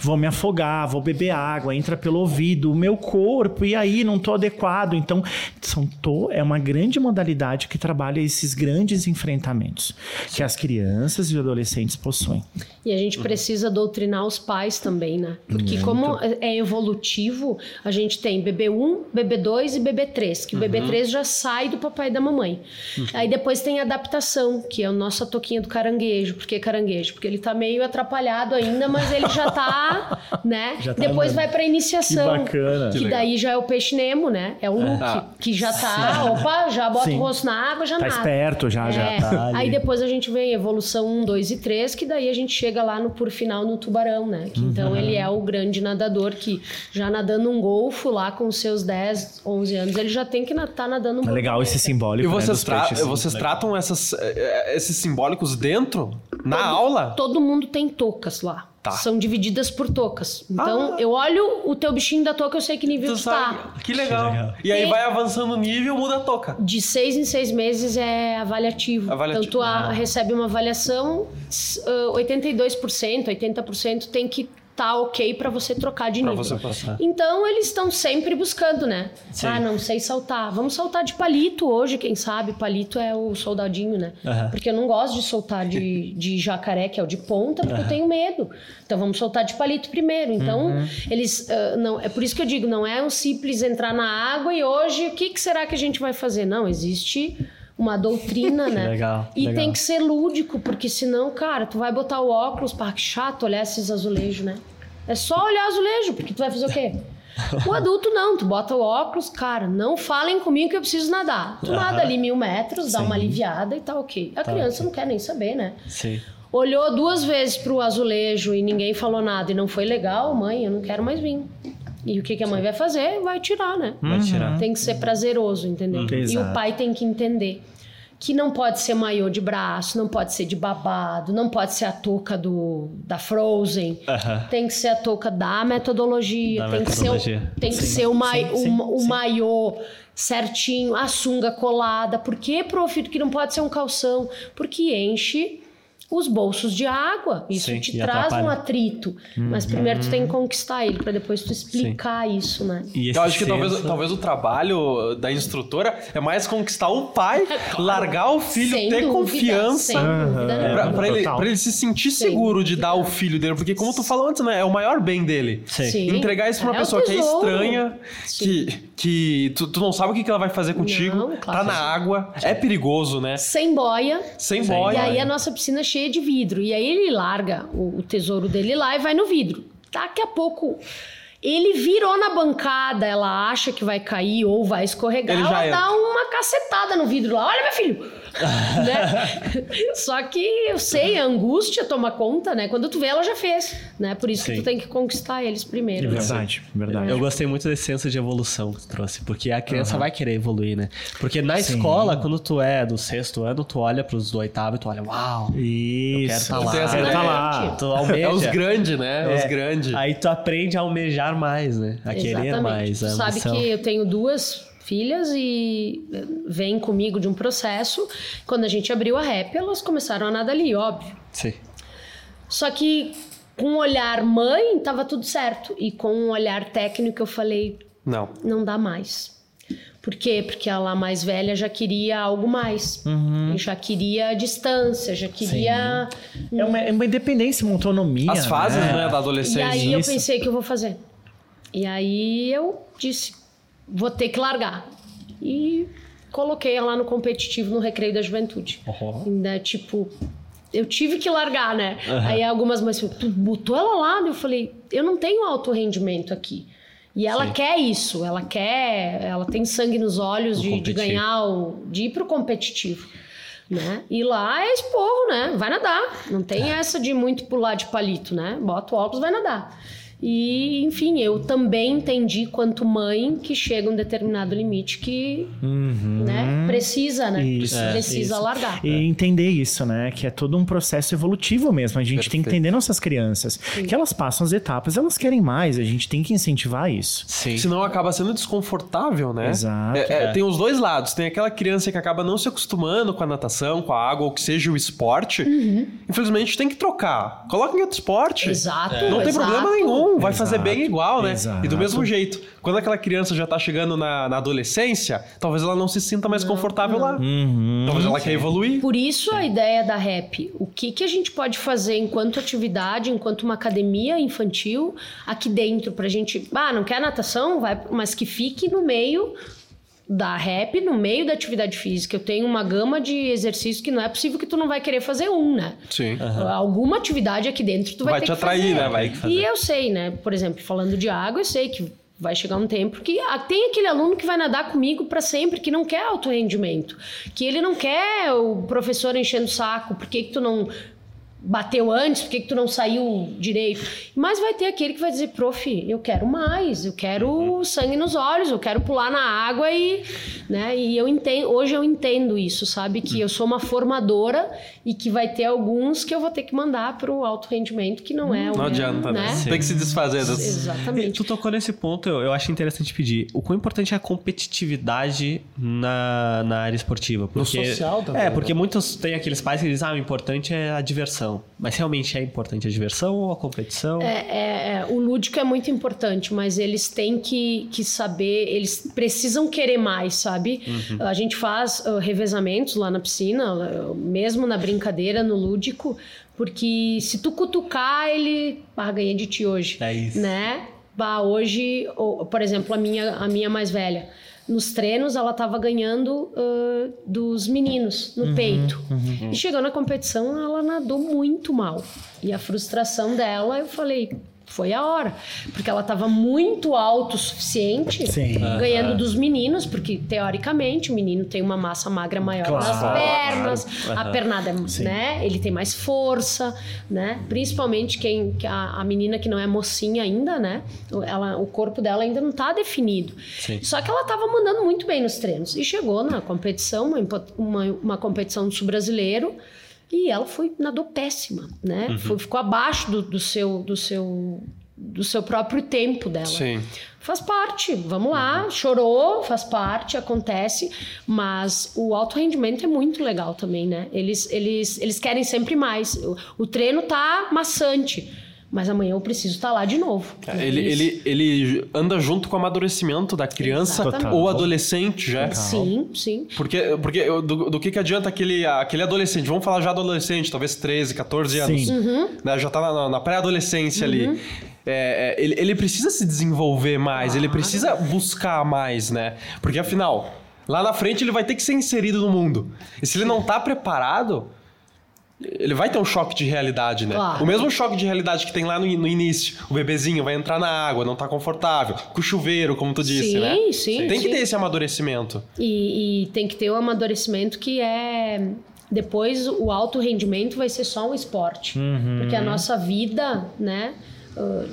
Speaker 3: vou me afogar, vou beber água, entra pelo ouvido, o meu corpo, e aí não estou adequado. Então, são to, é uma grande modalidade que trabalha esses grandes enfrentamentos que as crianças e os adolescentes possuem.
Speaker 1: E a gente precisa doutrinar os pais também, né? Porque Muito. como é evolutivo, a gente tem bebê 1, bebê 2 e bebê 3, que o bebê 3 uhum. já sai do papai e da mamãe. Uhum. Aí depois tem a adaptação, que é o nosso toquinha do caranguejo. Por que caranguejo? Porque ele tá meio atrapalhado ainda, mas ele já tá, né? Já tá Depois vai pra iniciação.
Speaker 3: Que bacana.
Speaker 1: Que, daí já é o peixe Nemo, né? É o Luke, é. que já tá, Sim. opa, já bota Sim. o rosto na água, já tá nada.
Speaker 3: Tá esperto já, é. já tá
Speaker 1: ali. Aí depois a gente vem evolução 1, 2 e 3, que daí a gente chega lá no por final no tubarão, né? Que, então uhum. ele é o grande nadador que já nadando um golfo lá com seus 10, 11 anos, ele já tem que estar tá nadando um
Speaker 3: É legal esse simbólico,
Speaker 4: E vocês, né, tra vocês tratam essas, eh, eh, esses simbólicos dentro, na todo, aula?
Speaker 1: Todo mundo tem toucas lá. Tá. São divididas por tocas. Então, ah. eu olho o teu bichinho da toca, eu sei que nível tu, tu tá.
Speaker 4: Que legal. que legal. E aí e vai avançando o nível, muda a toca.
Speaker 1: De seis em seis meses é avaliativo. avaliativo. Então, tu ah. recebe uma avaliação, 82%, 80% tem que tá ok para você trocar de nível. Você passar. Então eles estão sempre buscando, né? Sim. Ah, não sei saltar. Vamos saltar de palito hoje, quem sabe? Palito é o soldadinho, né? Uhum. Porque eu não gosto de soltar de, de jacaré, que é o de ponta, porque uhum. eu tenho medo. Então vamos soltar de palito primeiro. Então uhum. eles uh, não é por isso que eu digo, não é um simples entrar na água e hoje o que, que será que a gente vai fazer? Não, existe uma doutrina, né?
Speaker 2: Legal.
Speaker 1: E
Speaker 2: legal.
Speaker 1: tem que ser lúdico, porque senão, cara, tu vai botar o óculos, pá, que chato olhar esses azulejos, né? É só olhar azulejo, porque tu vai fazer o quê? O adulto não, tu bota o óculos, cara, não falem comigo que eu preciso nadar. Tu nada ali mil metros, dá uma aliviada e tá ok. A criança não quer nem saber, né?
Speaker 2: Sim.
Speaker 1: Olhou duas vezes pro azulejo e ninguém falou nada e não foi legal, mãe, eu não quero mais vir. E o que, que a mãe vai fazer? Vai tirar, né?
Speaker 2: Vai tirar.
Speaker 1: Tem que ser prazeroso, entendeu? E o
Speaker 3: Exato.
Speaker 1: pai tem que entender que não pode ser maiô de braço, não pode ser de babado, não pode ser a touca do, da Frozen. Tem que ser a touca da metodologia,
Speaker 2: Da
Speaker 1: tem
Speaker 2: metodologia.
Speaker 1: que ser, o- tem que ser o, mai,
Speaker 3: sim, sim,
Speaker 1: o, o maiô certinho, a sunga colada. Por que, prof, que não pode ser um calção? Porque enche os bolsos de água. Isso
Speaker 2: Sim,
Speaker 1: te traz
Speaker 2: atrapalha.
Speaker 1: um atrito. Mas primeiro tu tem que conquistar ele, para depois tu explicar isso, né?
Speaker 2: E esse
Speaker 4: Eu acho que talvez,
Speaker 2: senso-
Speaker 4: talvez o trabalho da instrutora é mais conquistar o pai, largar o filho,
Speaker 1: Sem
Speaker 4: ter
Speaker 1: dúvida,
Speaker 4: confiança.
Speaker 1: Né?
Speaker 4: Pra, pra ele, pra ele se sentir
Speaker 1: Sem
Speaker 4: seguro de
Speaker 1: dúvida.
Speaker 4: dar o filho dele, porque como tu falou antes, né, é o maior bem dele.
Speaker 2: Sim.
Speaker 1: Sim.
Speaker 4: Entregar isso pra uma
Speaker 1: É
Speaker 4: pessoa que é estranha, que, que tu, tu não sabe o que, que ela vai fazer contigo,
Speaker 1: Não,
Speaker 4: tá
Speaker 1: claro.
Speaker 4: na água, é perigoso, né?
Speaker 1: Sem boia.
Speaker 4: Sem boia.
Speaker 1: E aí a nossa piscina é cheia de vidro. E aí ele larga o, o tesouro dele lá e vai no vidro. Daqui a pouco ele virou na bancada, ela acha que vai cair ou vai escorregar,
Speaker 4: Ele já
Speaker 1: ela dá
Speaker 4: entra.
Speaker 1: uma cacetada no vidro lá. Olha, meu filho! né? Só que eu sei, a angústia toma conta, né? Quando tu vê, ela já fez, né? Por isso que
Speaker 2: Sim.
Speaker 1: tu tem que conquistar eles primeiro.
Speaker 3: É verdade, verdade.
Speaker 2: Eu gostei muito desse senso de evolução que tu trouxe, porque a criança vai querer evoluir, né? Porque na
Speaker 3: Sim.
Speaker 2: escola, quando tu é do sexto ano, tu olha pros do oitavo e tu olha, uau,
Speaker 3: Isso.
Speaker 2: quero tá lá.
Speaker 4: Tem essa
Speaker 3: Quero tá lá.
Speaker 2: tu almeja.
Speaker 4: É os grandes, né?
Speaker 2: É.
Speaker 4: Os grandes.
Speaker 2: Aí tu aprende a almejar mais, né? A querer
Speaker 1: Exatamente.
Speaker 2: mais.
Speaker 1: Tu sabe que eu tenho duas filhas e vêm comigo de um processo. Quando a gente abriu a rap, elas começaram a nadar ali, óbvio.
Speaker 2: Sim.
Speaker 1: Só que com um olhar mãe, tava tudo certo. E com um olhar técnico, eu falei,
Speaker 4: Não.
Speaker 1: não dá mais. Por quê? Porque ela mais velha já queria algo mais.
Speaker 2: Uhum.
Speaker 1: Já queria distância, já queria...
Speaker 3: É uma, é uma independência, uma autonomia.
Speaker 4: As fases,
Speaker 3: né?
Speaker 4: né, da
Speaker 1: E
Speaker 4: adolescência.
Speaker 1: aí eu
Speaker 3: Isso.
Speaker 1: pensei que eu vou fazer. E aí eu disse, vou ter que largar. E coloquei ela no competitivo no Recreio da Juventude.
Speaker 2: Uhum.
Speaker 1: Ainda, tipo, eu tive que largar, né? Aí algumas mães falaram, tu botou ela lá? Eu falei, eu não tenho alto rendimento aqui. E ela
Speaker 2: Sim.
Speaker 1: quer isso, ela quer, ela tem sangue nos olhos de, de ganhar, o, de ir pro competitivo. Né? E lá é esporro, né? Vai nadar. Não tem essa de muito pular de palito, né? Bota o óculos, vai nadar. E, enfim, eu também entendi, quanto mãe, que chega um determinado limite que né, precisa, né?
Speaker 3: Isso, é,
Speaker 1: precisa
Speaker 3: isso.
Speaker 1: largar.
Speaker 3: E entender isso, né? Que é todo um processo evolutivo mesmo. A gente tem que
Speaker 4: Perfeito.
Speaker 3: entender nossas crianças. Que elas passam as etapas, elas querem mais. A gente tem que incentivar isso.
Speaker 2: Sim.
Speaker 4: Senão acaba sendo desconfortável, né?
Speaker 3: Exato.
Speaker 4: É, é, Tem os dois lados. Tem aquela criança que acaba não se acostumando com a natação, com a água, ou que seja o esporte. Infelizmente tem que trocar. Coloca em outro esporte.
Speaker 1: Exato.
Speaker 4: Não tem
Speaker 1: exato.
Speaker 4: problema nenhum, vai
Speaker 3: Exato,
Speaker 4: fazer bem igual, né?
Speaker 3: exato.
Speaker 4: E do mesmo jeito, quando aquela criança já tá chegando na, na adolescência, talvez ela não se sinta mais confortável lá.
Speaker 3: Uhum.
Speaker 4: Talvez ela queira evoluir.
Speaker 1: Por isso a ideia da rap. O que, que a gente pode fazer enquanto atividade, enquanto uma academia infantil aqui dentro pra gente. Ah, não quer natação? Vai, mas que fique no meio da rap, no meio da atividade física. Eu tenho uma gama de exercícios que não é possível que tu não vai querer fazer um, né?
Speaker 4: Sim.
Speaker 1: Alguma atividade aqui dentro tu vai,
Speaker 4: Vai
Speaker 1: ter
Speaker 4: te
Speaker 1: que
Speaker 4: atrair,
Speaker 1: fazer.
Speaker 4: né? Vai
Speaker 2: fazer.
Speaker 1: E eu sei, né? Por exemplo, falando de água, eu sei que vai chegar um tempo que tem aquele aluno que vai nadar comigo para sempre, que não quer alto rendimento, que ele não quer o professor enchendo o saco, por que, que tu não bateu antes, por que, que tu não saiu direito? Mas vai ter aquele que vai dizer, prof, eu quero mais, eu quero sangue nos olhos, eu quero pular na água e, né? E eu entendo, hoje eu entendo isso, sabe? Que eu sou uma formadora e que vai ter alguns que eu vou ter que mandar pro alto rendimento, que não é o
Speaker 4: Não adianta, né?
Speaker 1: né?
Speaker 4: Tem que se desfazer.
Speaker 2: E
Speaker 1: Exatamente.
Speaker 2: tu tocou nesse ponto, eu, eu acho interessante pedir. O quão importante é a competitividade na, na área esportiva? Porque,
Speaker 4: social também,
Speaker 2: É,
Speaker 4: né?
Speaker 2: porque muitos têm aqueles pais que dizem, ah, o importante é a diversão. Mas realmente é importante a diversão ou a competição?
Speaker 1: É, é, é, o lúdico é muito importante, mas eles têm que, que saber, eles precisam querer mais, sabe?
Speaker 2: Uhum.
Speaker 1: A gente faz uh, revezamentos lá na piscina, mesmo na brincadeira, no lúdico, porque se tu cutucar, ele ah, ganhei de ti hoje.
Speaker 2: É isso.
Speaker 1: Né? Bah, hoje, ou, por exemplo, a minha, a minha mais velha. Nos treinos ela estava ganhando uh, dos meninos no uhum, peito. Uhum. E chegou na competição, ela nadou muito mal. E a frustração dela, eu falei, foi a hora. Porque ela estava muito autossuficiente, Sim. ganhando dos meninos, porque teoricamente o menino tem uma massa magra maior claro, nas pernas, claro. a pernada, né? Ele tem mais força, né? Principalmente quem a, a, menina que não é mocinha ainda, né? Ela, o corpo dela ainda não está definido. Sim. Só que ela estava mandando muito bem nos treinos e chegou na competição, uma, uma, uma competição do sul brasileiro e ela foi nadou péssima, né? Uhum. Foi, ficou abaixo do, do, seu do seu do seu próprio tempo dela.
Speaker 4: Sim.
Speaker 1: Faz parte, vamos lá, uhum. chorou, faz parte, acontece, mas o alto rendimento é muito legal também, né? Eles, eles, eles querem sempre mais. O, o treino tá maçante mas amanhã eu preciso estar tá lá de novo.
Speaker 4: É, ele, ele, ele anda junto com o amadurecimento da criança Exatamente. ou adolescente já.
Speaker 1: Sim, sim.
Speaker 4: Porque, porque do, do que, que adianta aquele, aquele adolescente? Vamos falar já adolescente, talvez 13, 14 anos. Uhum. Né? Já está na, na pré-adolescência uhum. ali. É, é, ele, ele precisa se desenvolver mais, ah, ele precisa buscar mais, né? Porque afinal, lá na frente ele vai ter que ser inserido no mundo. E se ele não está preparado, ele vai ter um choque de realidade, né? Claro. O mesmo choque de realidade que tem lá no, no, início. O bebezinho vai entrar na água, não tá confortável. Com o chuveiro, como tu disse,
Speaker 1: sim,
Speaker 4: né?
Speaker 1: Sim, sim.
Speaker 4: Tem que ter esse amadurecimento.
Speaker 1: E, e tem que ter o um amadurecimento que é depois o alto rendimento vai ser só um esporte. Uhum. Porque a nossa vida, né?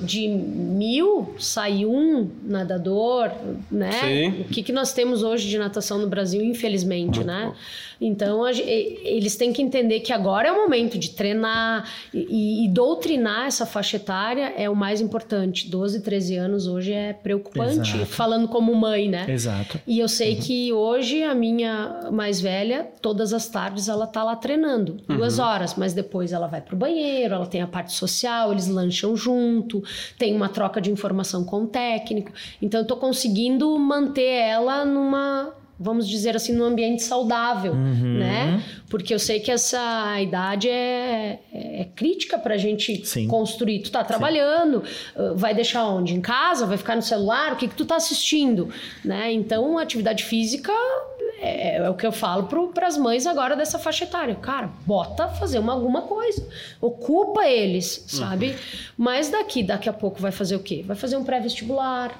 Speaker 1: De mil sai um nadador, né? Sim. O que, que nós temos hoje de natação no Brasil, infelizmente, Muito né? Bom. Então, a, eles têm que entender que agora é o momento de treinar e, e, doutrinar essa faixa etária é o mais importante. 12, 13 anos hoje é preocupante, Exato. falando como mãe, né?
Speaker 3: Exato.
Speaker 1: E eu sei uhum. que hoje a minha mais velha, todas as tardes, ela tá lá treinando, uhum. duas horas, mas depois ela vai pro banheiro, ela tem a parte social, eles lancham junto, tem uma troca de informação com o técnico. Então, eu tô conseguindo manter ela numa vamos dizer assim, num ambiente saudável, uhum. né? Porque eu sei que essa idade é, é crítica para a gente Sim. construir. Tu tá trabalhando, Sim. Uh, vai deixar onde? Em casa? Vai ficar no celular? O que, que tu tá assistindo? Né? Então, a atividade física é, é o que eu falo para as mães agora dessa faixa etária. Cara, bota fazer uma, alguma coisa. Ocupa eles, sabe? Uhum. Mas daqui, daqui a pouco vai fazer o quê? Vai fazer um pré-vestibular,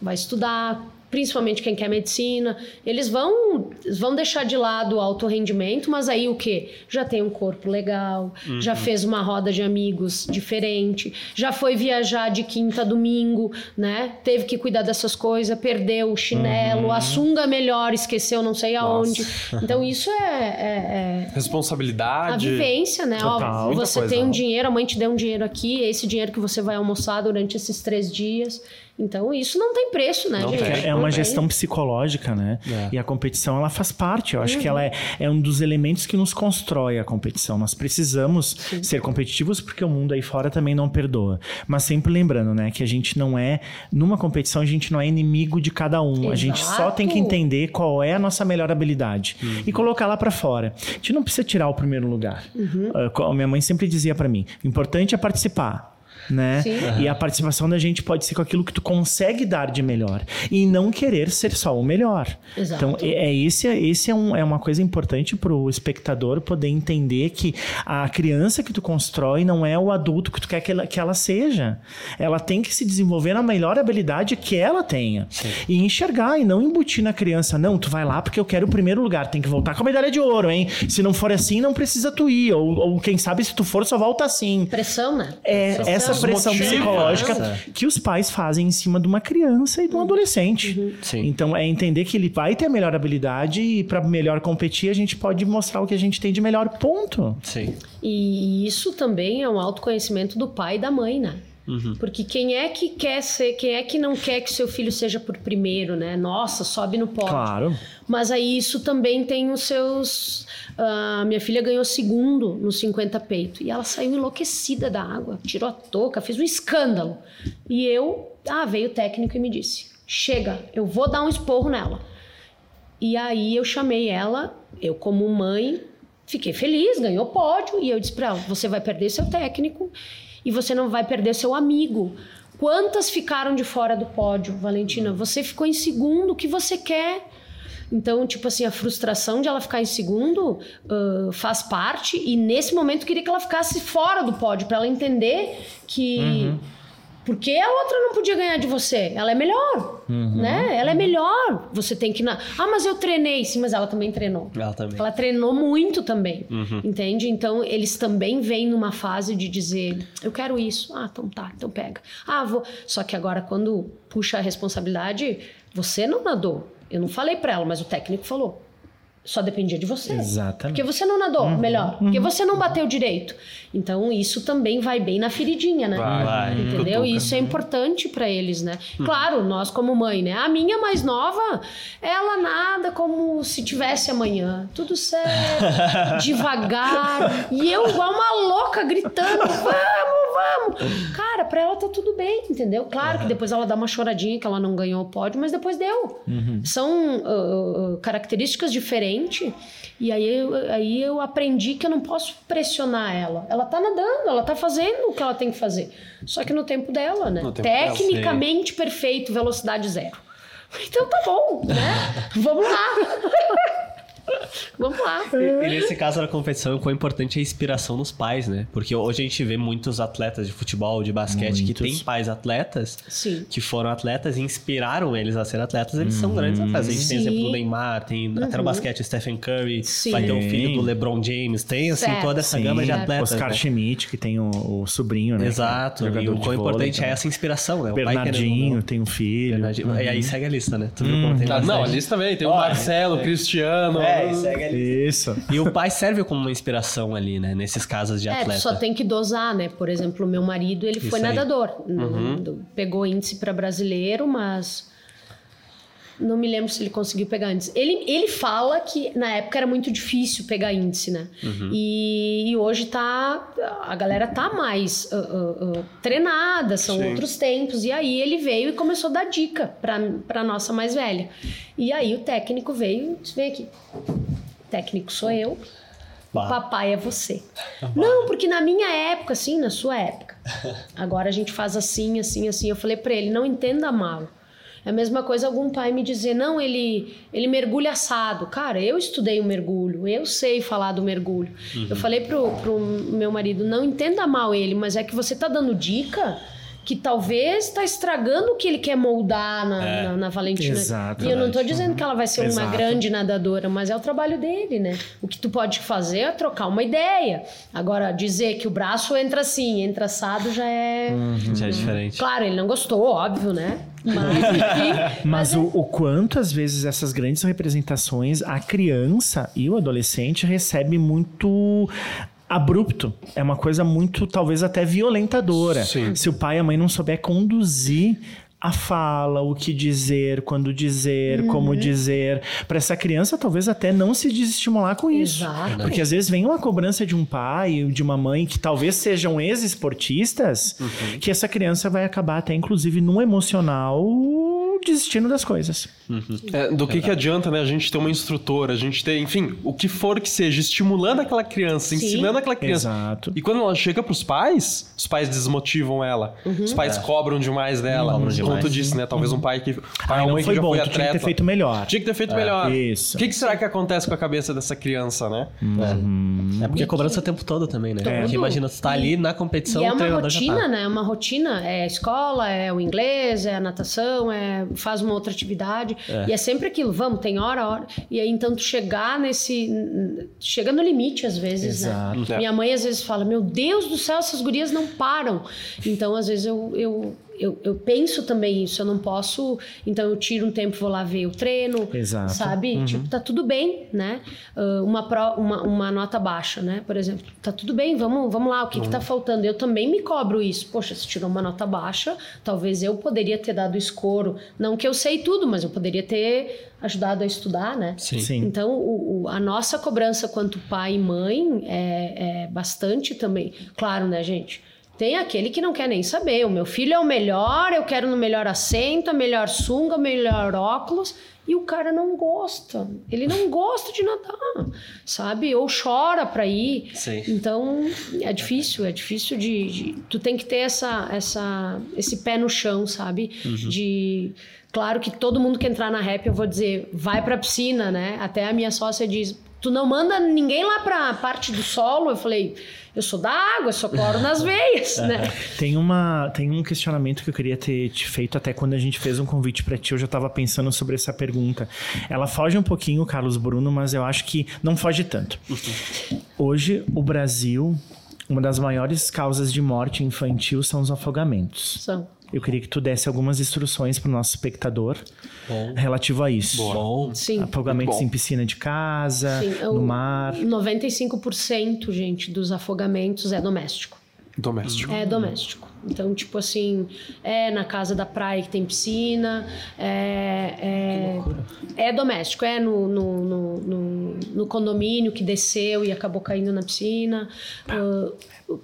Speaker 1: vai estudar, principalmente quem quer medicina, eles vão, vão deixar de lado o alto rendimento, mas aí o que? Já tem um corpo legal, uhum. já fez uma roda de amigos diferente, já foi viajar de quinta a domingo, né? Teve que cuidar dessas coisas, perdeu o chinelo, uhum. a sunga melhor, esqueceu não sei aonde. Nossa. Então isso é, é,
Speaker 4: é, responsabilidade,
Speaker 1: a vivência, né? Ó, você tem um dinheiro, a mãe te deu um dinheiro aqui, esse dinheiro que você vai almoçar durante esses três dias. Então, isso não tem preço, né, não gente?
Speaker 3: É, é uma gestão psicológica, né? É. E a competição, ela faz parte. Eu acho uhum. que ela é, é um dos elementos que nos constrói a competição. Nós precisamos Sim. ser competitivos porque o mundo aí fora também não perdoa. Mas sempre lembrando, né, que a gente não é... Numa competição, a gente não é inimigo de cada um. Exato. A gente só tem que entender qual é a nossa melhor habilidade uhum. e colocar lá para fora. A gente não precisa tirar o primeiro lugar. Uhum. Uh, minha mãe sempre dizia para mim, o importante é participar né? Uhum. E a participação da gente pode ser com aquilo que tu consegue dar de melhor e não querer ser só o melhor. Exato. Então, é, é esse, esse é, um, é uma coisa importante para o espectador poder entender que a criança que tu constrói não é o adulto que tu quer que ela, que ela seja. Ela tem que se desenvolver na melhor habilidade que ela tenha. Sim. E enxergar e não embutir na criança. Não, tu vai lá porque eu quero o primeiro lugar. Tem que voltar com a medalha de ouro, hein? Se não for assim, não precisa tu ir. Ou, ou quem sabe, se tu for, só volta assim.
Speaker 1: Pressão, né?
Speaker 3: É, Pressão. essa pressão psicológica que os pais fazem em cima de uma criança e de um adolescente. Uhum. Então é entender que ele vai ter a melhor habilidade e para melhor competir a gente pode mostrar o que a gente tem de melhor ponto.
Speaker 4: Sim.
Speaker 1: E isso também é um autoconhecimento do pai e da mãe, né? Uhum. Porque quem é que quer ser, quem é que não quer que seu filho seja por primeiro, né? Nossa, sobe no pódio.
Speaker 3: Claro.
Speaker 1: Mas aí isso também tem os seus. Uh, minha filha ganhou segundo no 50 peito e ela saiu enlouquecida da água, tirou a touca, fez um escândalo. E eu, ah, veio o técnico e me disse: chega, eu vou dar um esporro nela. E aí eu chamei ela, eu como mãe, fiquei feliz, ganhou pódio, e eu disse para ela: você vai perder seu técnico e você não vai perder seu amigo. Quantas ficaram de fora do pódio, Valentina? Você ficou em segundo, o que você quer? Então, tipo assim, a frustração de ela ficar em segundo uh, faz parte, e nesse momento queria que ela ficasse fora do pódio, para ela entender que. Uhum. Porque a outra não podia ganhar de você. Ela é melhor, uhum. né? Ela é melhor. Você tem que... Na... Ah, mas eu treinei. Sim, mas ela também treinou.
Speaker 2: Ela também.
Speaker 1: Ela treinou muito também, uhum. entende? Então, eles também vêm numa fase de dizer, eu quero isso. Ah, então tá, então pega. Ah, vou... Só que agora, quando puxa a responsabilidade, você não nadou. Eu não falei para ela, mas o técnico falou. Só dependia de você.
Speaker 3: Exatamente.
Speaker 1: Porque você não nadou uhum, melhor. Porque uhum. você não bateu direito. Então, isso também vai bem na feridinha, né?
Speaker 2: Vai,
Speaker 1: Entendeu? E isso é importante para eles, né? Uhum. Claro, nós como mãe, né? A minha mais nova, ela nada como se tivesse amanhã. Tudo certo, devagar. E eu igual uma louca gritando, vamos, vamos. Cara, pra ela tá tudo bem, entendeu? Claro que depois ela dá uma choradinha que ela não ganhou o pódio, mas depois deu. Uhum. São uh, características diferentes e aí eu, aí eu aprendi que eu não posso pressionar ela. Ela tá nadando, ela tá fazendo o que ela tem que fazer. Só que no tempo dela, né? Tecnicamente dela, perfeito, velocidade zero. Então tá bom, né? Vamos lá. Vamos lá.
Speaker 2: E, e, nesse caso da competição, quão importante é a inspiração nos pais, né? Porque hoje a gente vê muitos atletas de futebol, de basquete, muitos. que têm pais atletas,
Speaker 1: Sim.
Speaker 2: que foram atletas e inspiraram eles a ser atletas, eles são grandes atletas. A gente Sim. tem exemplo do Neymar, tem uhum. até no basquete o Stephen Curry, Sim. vai ter o filho do LeBron James, tem assim certo. toda essa Sim. gama de atletas.
Speaker 3: Oscar
Speaker 2: né?
Speaker 3: Schmidt, que tem o, o sobrinho, né?
Speaker 2: Exato. E o quão importante é essa inspiração, né? O
Speaker 3: Bernardinho tem um filho.
Speaker 2: Uhum. E aí segue a lista, né? Tu viu como tem
Speaker 4: Não, a lista também. Tem o Marcelo, o Cristiano.
Speaker 2: É, segue a lista.
Speaker 3: Isso.
Speaker 2: E o pai serve como uma inspiração ali, né? Nesses casos de
Speaker 1: é,
Speaker 2: atleta.
Speaker 1: só tem que dosar, né? Por exemplo, meu marido, ele foi nadador. Uhum. Pegou índice para brasileiro, mas não me lembro se ele conseguiu pegar índice. Ele, ele fala que na época era muito difícil pegar índice, né? Uhum. E, e, hoje tá. A galera tá mais uh, uh, uh, treinada, são Sim. outros tempos. E aí ele veio e começou a dar dica pra, pra nossa mais velha. E aí o técnico veio e disse: vem aqui técnico sou eu, bah. o papai é você. Bah. Não, porque na minha época, assim, na sua época. Agora a gente faz assim, assim, assim. Eu falei para ele, não entenda mal. É a mesma coisa algum pai me dizer, não, ele, ele mergulha assado. Cara, eu estudei o mergulho, eu sei falar do mergulho. Uhum. Eu falei pro, pro meu marido, não entenda mal ele, mas é que você tá dando dica que talvez está estragando o que ele quer moldar na, é. na, na Valentina.
Speaker 3: Exato.
Speaker 1: E eu não estou dizendo que ela vai ser Exato. uma grande nadadora, mas é o trabalho dele, né? O que tu pode fazer é trocar uma ideia. Agora, dizer que o braço entra assim, entra assado já é.
Speaker 2: Uhum. Já é diferente.
Speaker 1: Claro, ele não gostou, óbvio, né? Mas, enfim,
Speaker 3: mas, mas o, o quanto às vezes essas grandes representações a criança e o adolescente recebe muito abrupto. É uma coisa muito, talvez até violentadora. Sim. Se o pai e a mãe não souber conduzir a fala, o que dizer, quando dizer, uhum. como dizer, para essa criança talvez até não se desestimular com isso. Exato. Porque às vezes vem uma cobrança de um pai, de uma mãe que talvez sejam ex-esportistas, uhum. que essa criança vai acabar até inclusive no emocional desistindo das coisas.
Speaker 4: Uhum. É, do que, que adianta, né? A gente ter uma instrutora, a gente ter, enfim, o que for que seja, estimulando aquela criança, Sim. ensinando aquela criança.
Speaker 3: Exato.
Speaker 4: E quando ela chega pros pais, os pais desmotivam ela. Uhum. Os pais é. cobram demais dela. Cobram demais. Como tu disse, né? Talvez um uhum. pai que. Pai
Speaker 3: Ai, não foi bom, foi atleta. Tinha que ter feito melhor.
Speaker 4: Tinha que ter feito é. melhor.
Speaker 3: Isso.
Speaker 4: O que, que, será que acontece com a cabeça dessa criança, né?
Speaker 2: Uhum. É porque cobrança o tempo todo também, né? Porque imagina, você tá ali na competição,
Speaker 1: e é uma rotina, tá. né? É uma rotina. É a escola, é o inglês, é a natação, é faz uma outra atividade. É. E é sempre aquilo, vamos, tem hora, hora. E aí, então, tu chegar nesse. Chega no limite, às vezes, né? Exato. né? Minha mãe às vezes fala: Meu Deus do céu, essas gurias não param. Então, às vezes, eu, eu eu, eu, penso também isso, eu não posso. Então eu tiro um tempo, vou lá ver o treino.
Speaker 3: Exato.
Speaker 1: Sabe? Uhum. Tipo, tá tudo bem, né? Uh, uma, pro, uma, uma, nota baixa, né? Por exemplo, tá tudo bem, vamos, vamos lá, o que, uhum. que tá uhum. faltando? Eu também me cobro isso. Poxa, se tirou uma nota baixa, talvez eu poderia ter dado escoro. Não que eu sei tudo, mas eu poderia ter ajudado a estudar, né?
Speaker 2: Sim. Sim.
Speaker 1: Então, o, o, a nossa cobrança quanto pai e mãe é, é bastante também. Claro, né, gente? Tem aquele que não quer nem saber. O meu filho é o melhor, eu quero no melhor assento, a melhor sunga, o melhor óculos. E o cara não gosta. Ele não gosta de nadar, sabe? Ou chora para ir.
Speaker 2: Sim.
Speaker 1: Então, é difícil, é difícil de, de, Tu tem que ter essa, essa, esse pé no chão, sabe? Uhum. De. Claro que todo mundo que entrar na rap, eu vou dizer, vai pra piscina, né? Até a minha sócia diz, tu não manda ninguém lá pra parte do solo? Eu falei, eu sou da água, sou cloro nas veias, né?
Speaker 3: Tem, uma, tem um questionamento que eu queria ter te feito até quando a gente fez um convite para ti, eu já estava pensando sobre essa pergunta. Ela foge um pouquinho, Carlos Bruno, mas eu acho que não foge tanto. Hoje, o Brasil, uma das maiores causas de morte infantil são os afogamentos.
Speaker 1: São.
Speaker 3: Eu queria que tu desse algumas instruções para o nosso espectador bom. relativo a isso.
Speaker 2: Bom.
Speaker 1: Sim.
Speaker 3: Afogamentos em piscina de casa, Sim, no mar.
Speaker 1: 95%, gente, dos afogamentos é doméstico.
Speaker 4: Doméstico.
Speaker 1: É doméstico. Então, tipo assim, é na casa da praia que tem piscina, é, é, é doméstico, é no, no, no, no, condomínio que desceu e acabou caindo na piscina. Uh,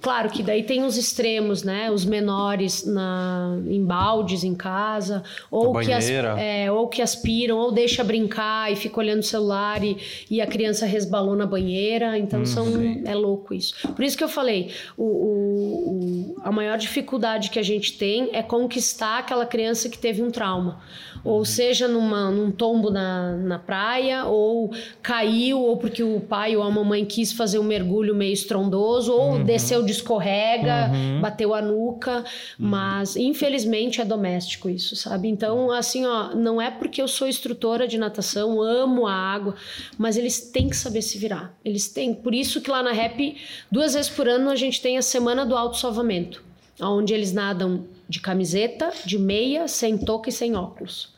Speaker 1: Claro que daí tem os extremos, né? Os menores na, em baldes em casa, ou que, as, é, ou que aspiram, ou deixa brincar e fica olhando o celular e, e a criança resbalou na banheira. Então hum, são, é louco isso. Por isso que eu falei, o, o, o, a maior dificuldade que a gente tem é conquistar aquela criança que teve um trauma ou seja numa, num tombo na, na praia, ou caiu, ou porque o pai ou a mamãe quis fazer um mergulho meio estrondoso, ou uhum. desceu de escorrega, uhum. bateu a nuca, uhum. mas infelizmente é doméstico isso, sabe? Então, assim, ó, não é porque eu sou instrutora de natação, amo a água, mas eles têm que saber se virar. Eles têm. Por isso que lá na REP, duas vezes por ano, a gente tem a semana do auto-salvamento, onde eles nadam de camiseta, de meia, sem touca e sem óculos.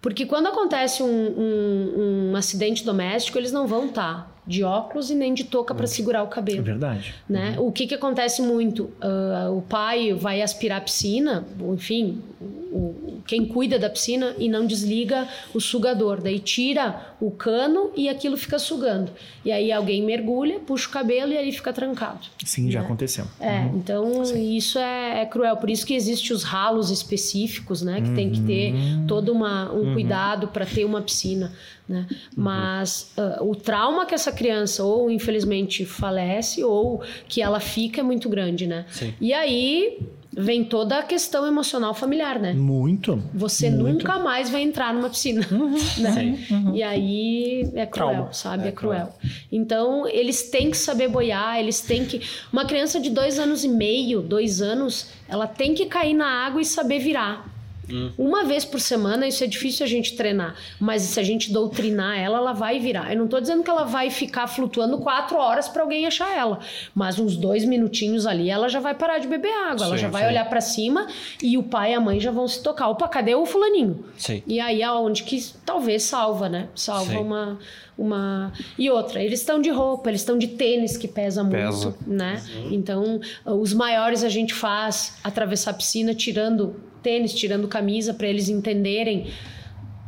Speaker 1: Porque quando acontece um, um, um acidente doméstico, eles não vão estar tá de óculos e nem de touca para segurar o cabelo. É
Speaker 3: verdade.
Speaker 1: Né? Uhum. O que, que acontece muito? Uh, o pai vai aspirar a piscina, enfim, o, quem cuida da piscina e não desliga o sugador. Daí tira o cano e aquilo fica sugando. E aí alguém mergulha, puxa o cabelo e aí fica trancado.
Speaker 3: Sim, né? já aconteceu.
Speaker 1: É, uhum. então Sim. isso é, é, cruel. Por isso que existem os ralos específicos, né? Que uhum. tem que ter uhum. todo uma, um uhum. cuidado para ter uma piscina. Né? Uhum. Mas uh, o trauma que essa criança ou infelizmente falece ou que ela fica é muito grande, né?
Speaker 2: Sim.
Speaker 1: E aí vem toda a questão emocional familiar, né?
Speaker 3: Muito.
Speaker 1: Você
Speaker 3: muito.
Speaker 1: nunca mais vai entrar numa piscina, uhum, né? Uhum. E aí é cruel, Trauma. sabe? É, é cruel. cruel. Então eles têm que saber boiar, eles têm que. Uma criança de dois anos e meio, dois anos, ela tem que cair na água e saber virar. Hum. Uma vez por semana, isso é difícil a gente treinar. Mas se a gente doutrinar ela, ela vai virar. Eu não estou dizendo que ela vai ficar flutuando quatro horas para alguém achar ela. Mas uns dois minutinhos ali, ela já vai parar de beber água. Sim, ela já vai sim. olhar para cima e o pai e a mãe já vão se tocar. Opa, cadê o fulaninho?
Speaker 2: Sim.
Speaker 1: E aí é onde que talvez salva, né? Salva uma uma e outra eles estão de roupa eles estão de tênis que pesa, pesa. muito né uhum. então os maiores a gente faz atravessar a piscina tirando tênis, tirando camisa para eles entenderem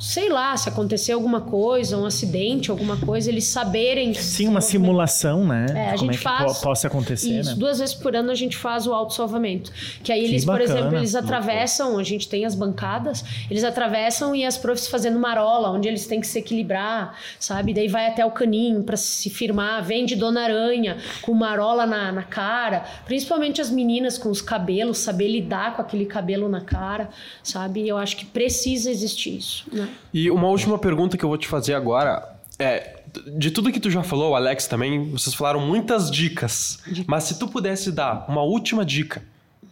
Speaker 1: sei lá, se acontecer alguma coisa, um acidente, alguma coisa, eles saberem.
Speaker 3: Sim, uma simulação, né?
Speaker 1: É, a
Speaker 3: Como
Speaker 1: gente
Speaker 3: é que
Speaker 1: faz.
Speaker 3: possa acontecer,
Speaker 1: isso,
Speaker 3: né?
Speaker 1: duas vezes por ano a gente faz o auto-salvamento. Que aí eles, que por exemplo, eles atravessam, a gente tem as bancadas, eles atravessam e as profs fazendo marola, onde eles têm que se equilibrar, sabe? Daí vai até o caninho para se firmar, vem de Dona Aranha com marola na, na cara, principalmente as meninas com os cabelos, saber lidar com aquele cabelo na cara, sabe? Eu acho que precisa existir isso, né?
Speaker 4: E uma última pergunta que eu vou te fazer agora é. De tudo que tu já falou, Alex também, vocês falaram muitas dicas. Mas se tu pudesse dar uma última dica,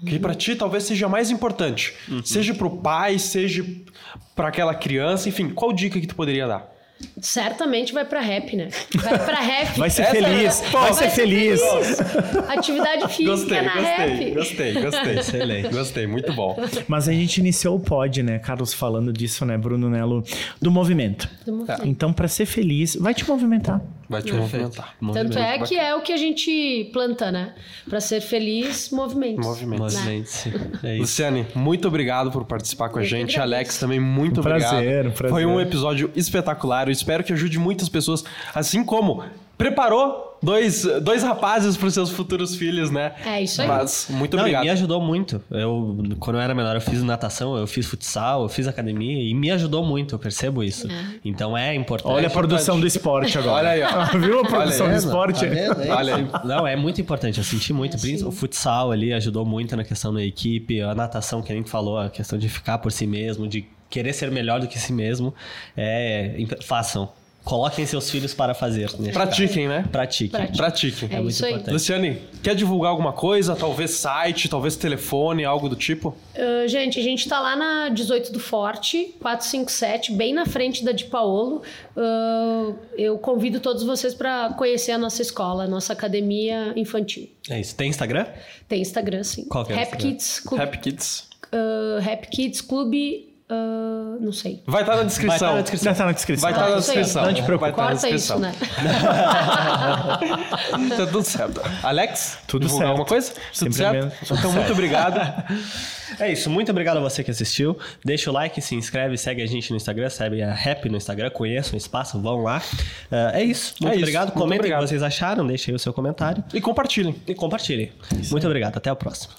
Speaker 4: que para ti talvez seja mais importante, uhum. seja pro pai, seja para aquela criança, enfim, qual dica que tu poderia dar?
Speaker 1: Certamente vai pra rap, né? Vai pra rap.
Speaker 3: Vai ser feliz. É... Vai, ser, ser feliz. feliz.
Speaker 1: Atividade física
Speaker 4: gostei,
Speaker 1: na
Speaker 4: gostei,
Speaker 1: rap.
Speaker 4: Gostei, gostei. Excelente. Gostei, muito bom.
Speaker 3: Mas a gente iniciou o pod, né, Carlos, falando disso, né, Bruno Nelo, do movimento.
Speaker 1: Do movimento.
Speaker 3: Então, para ser feliz, vai te movimentar.
Speaker 4: Vai te movimentar.
Speaker 1: Tanto é que é o que a gente planta, né? Para ser feliz, movimento.
Speaker 4: Movimento.
Speaker 2: Né?
Speaker 4: É Luciane, muito obrigado por participar com a gente. Alex, também muito
Speaker 3: um
Speaker 4: obrigado.
Speaker 3: Prazer, um prazer.
Speaker 4: Foi um episódio espetacular. Eu espero que ajude muitas pessoas, assim como preparou dois, dois rapazes para os seus futuros filhos, né?
Speaker 1: É isso aí.
Speaker 4: Mas muito
Speaker 2: Não,
Speaker 4: obrigado.
Speaker 2: me ajudou muito. Eu, quando eu era menor, eu fiz natação, eu fiz futsal, eu fiz academia e me ajudou muito, eu percebo isso. Então é importante.
Speaker 3: Olha a produção do esporte agora.
Speaker 4: Olha aí, ó.
Speaker 3: Viu a produção
Speaker 4: Olha
Speaker 3: do
Speaker 4: aí,
Speaker 3: esporte?
Speaker 2: Tá vendo? É
Speaker 4: Olha
Speaker 2: isso. Não, é muito importante. Eu senti muito. Princi- o futsal ali ajudou muito na questão da equipe, a natação, que a gente falou, a questão de ficar por si mesmo, de querer ser melhor do que si mesmo. É, imp- façam. Coloquem seus filhos para fazer.
Speaker 4: Pratiquem, né?
Speaker 2: caso. Pratiquem.
Speaker 1: Pratiquem.
Speaker 4: Pratiquem.
Speaker 1: É,
Speaker 2: muito
Speaker 1: isso aí.
Speaker 2: importante.
Speaker 4: Luciane, quer divulgar alguma coisa? Talvez site, talvez telefone, algo do tipo?
Speaker 1: Uh, gente, a gente tá lá na 18 do Forte, 457, bem na frente da de Paolo. Uh, eu convido todos vocês para conhecer a nossa escola, a nossa academia infantil.
Speaker 2: É isso. Tem Instagram?
Speaker 1: Tem Instagram, sim.
Speaker 2: Qual que é o
Speaker 1: Rap
Speaker 2: Instagram?
Speaker 1: Kids.
Speaker 4: Happy Kids.
Speaker 1: uh, Rap Kids Clube. Uh, não sei.
Speaker 4: Vai estar na descrição.
Speaker 2: Vai tá na descrição.
Speaker 3: Tá na descrição.
Speaker 4: Vai estar na
Speaker 1: Ah, isso
Speaker 4: descrição.
Speaker 3: Não te preocupe.
Speaker 4: Vai estar na
Speaker 1: Corta
Speaker 4: descrição.
Speaker 1: isso, né?
Speaker 4: tá tudo certo. Alex,
Speaker 3: Tudo certo.
Speaker 4: alguma coisa? Tudo
Speaker 3: Sempre
Speaker 4: certo?
Speaker 3: Tudo
Speaker 4: Então, muito obrigado.
Speaker 2: É isso, muito obrigado a você que assistiu. Deixa o like, se inscreve, segue a gente no Instagram, segue a Rap no Instagram, conheçam o espaço, vão lá. Ah, é isso, muito
Speaker 4: É isso,
Speaker 2: obrigado. Comentem o que vocês acharam, deixem aí o seu comentário
Speaker 4: E compartilhem.
Speaker 2: e compartilhem. Muito obrigado, até o próximo.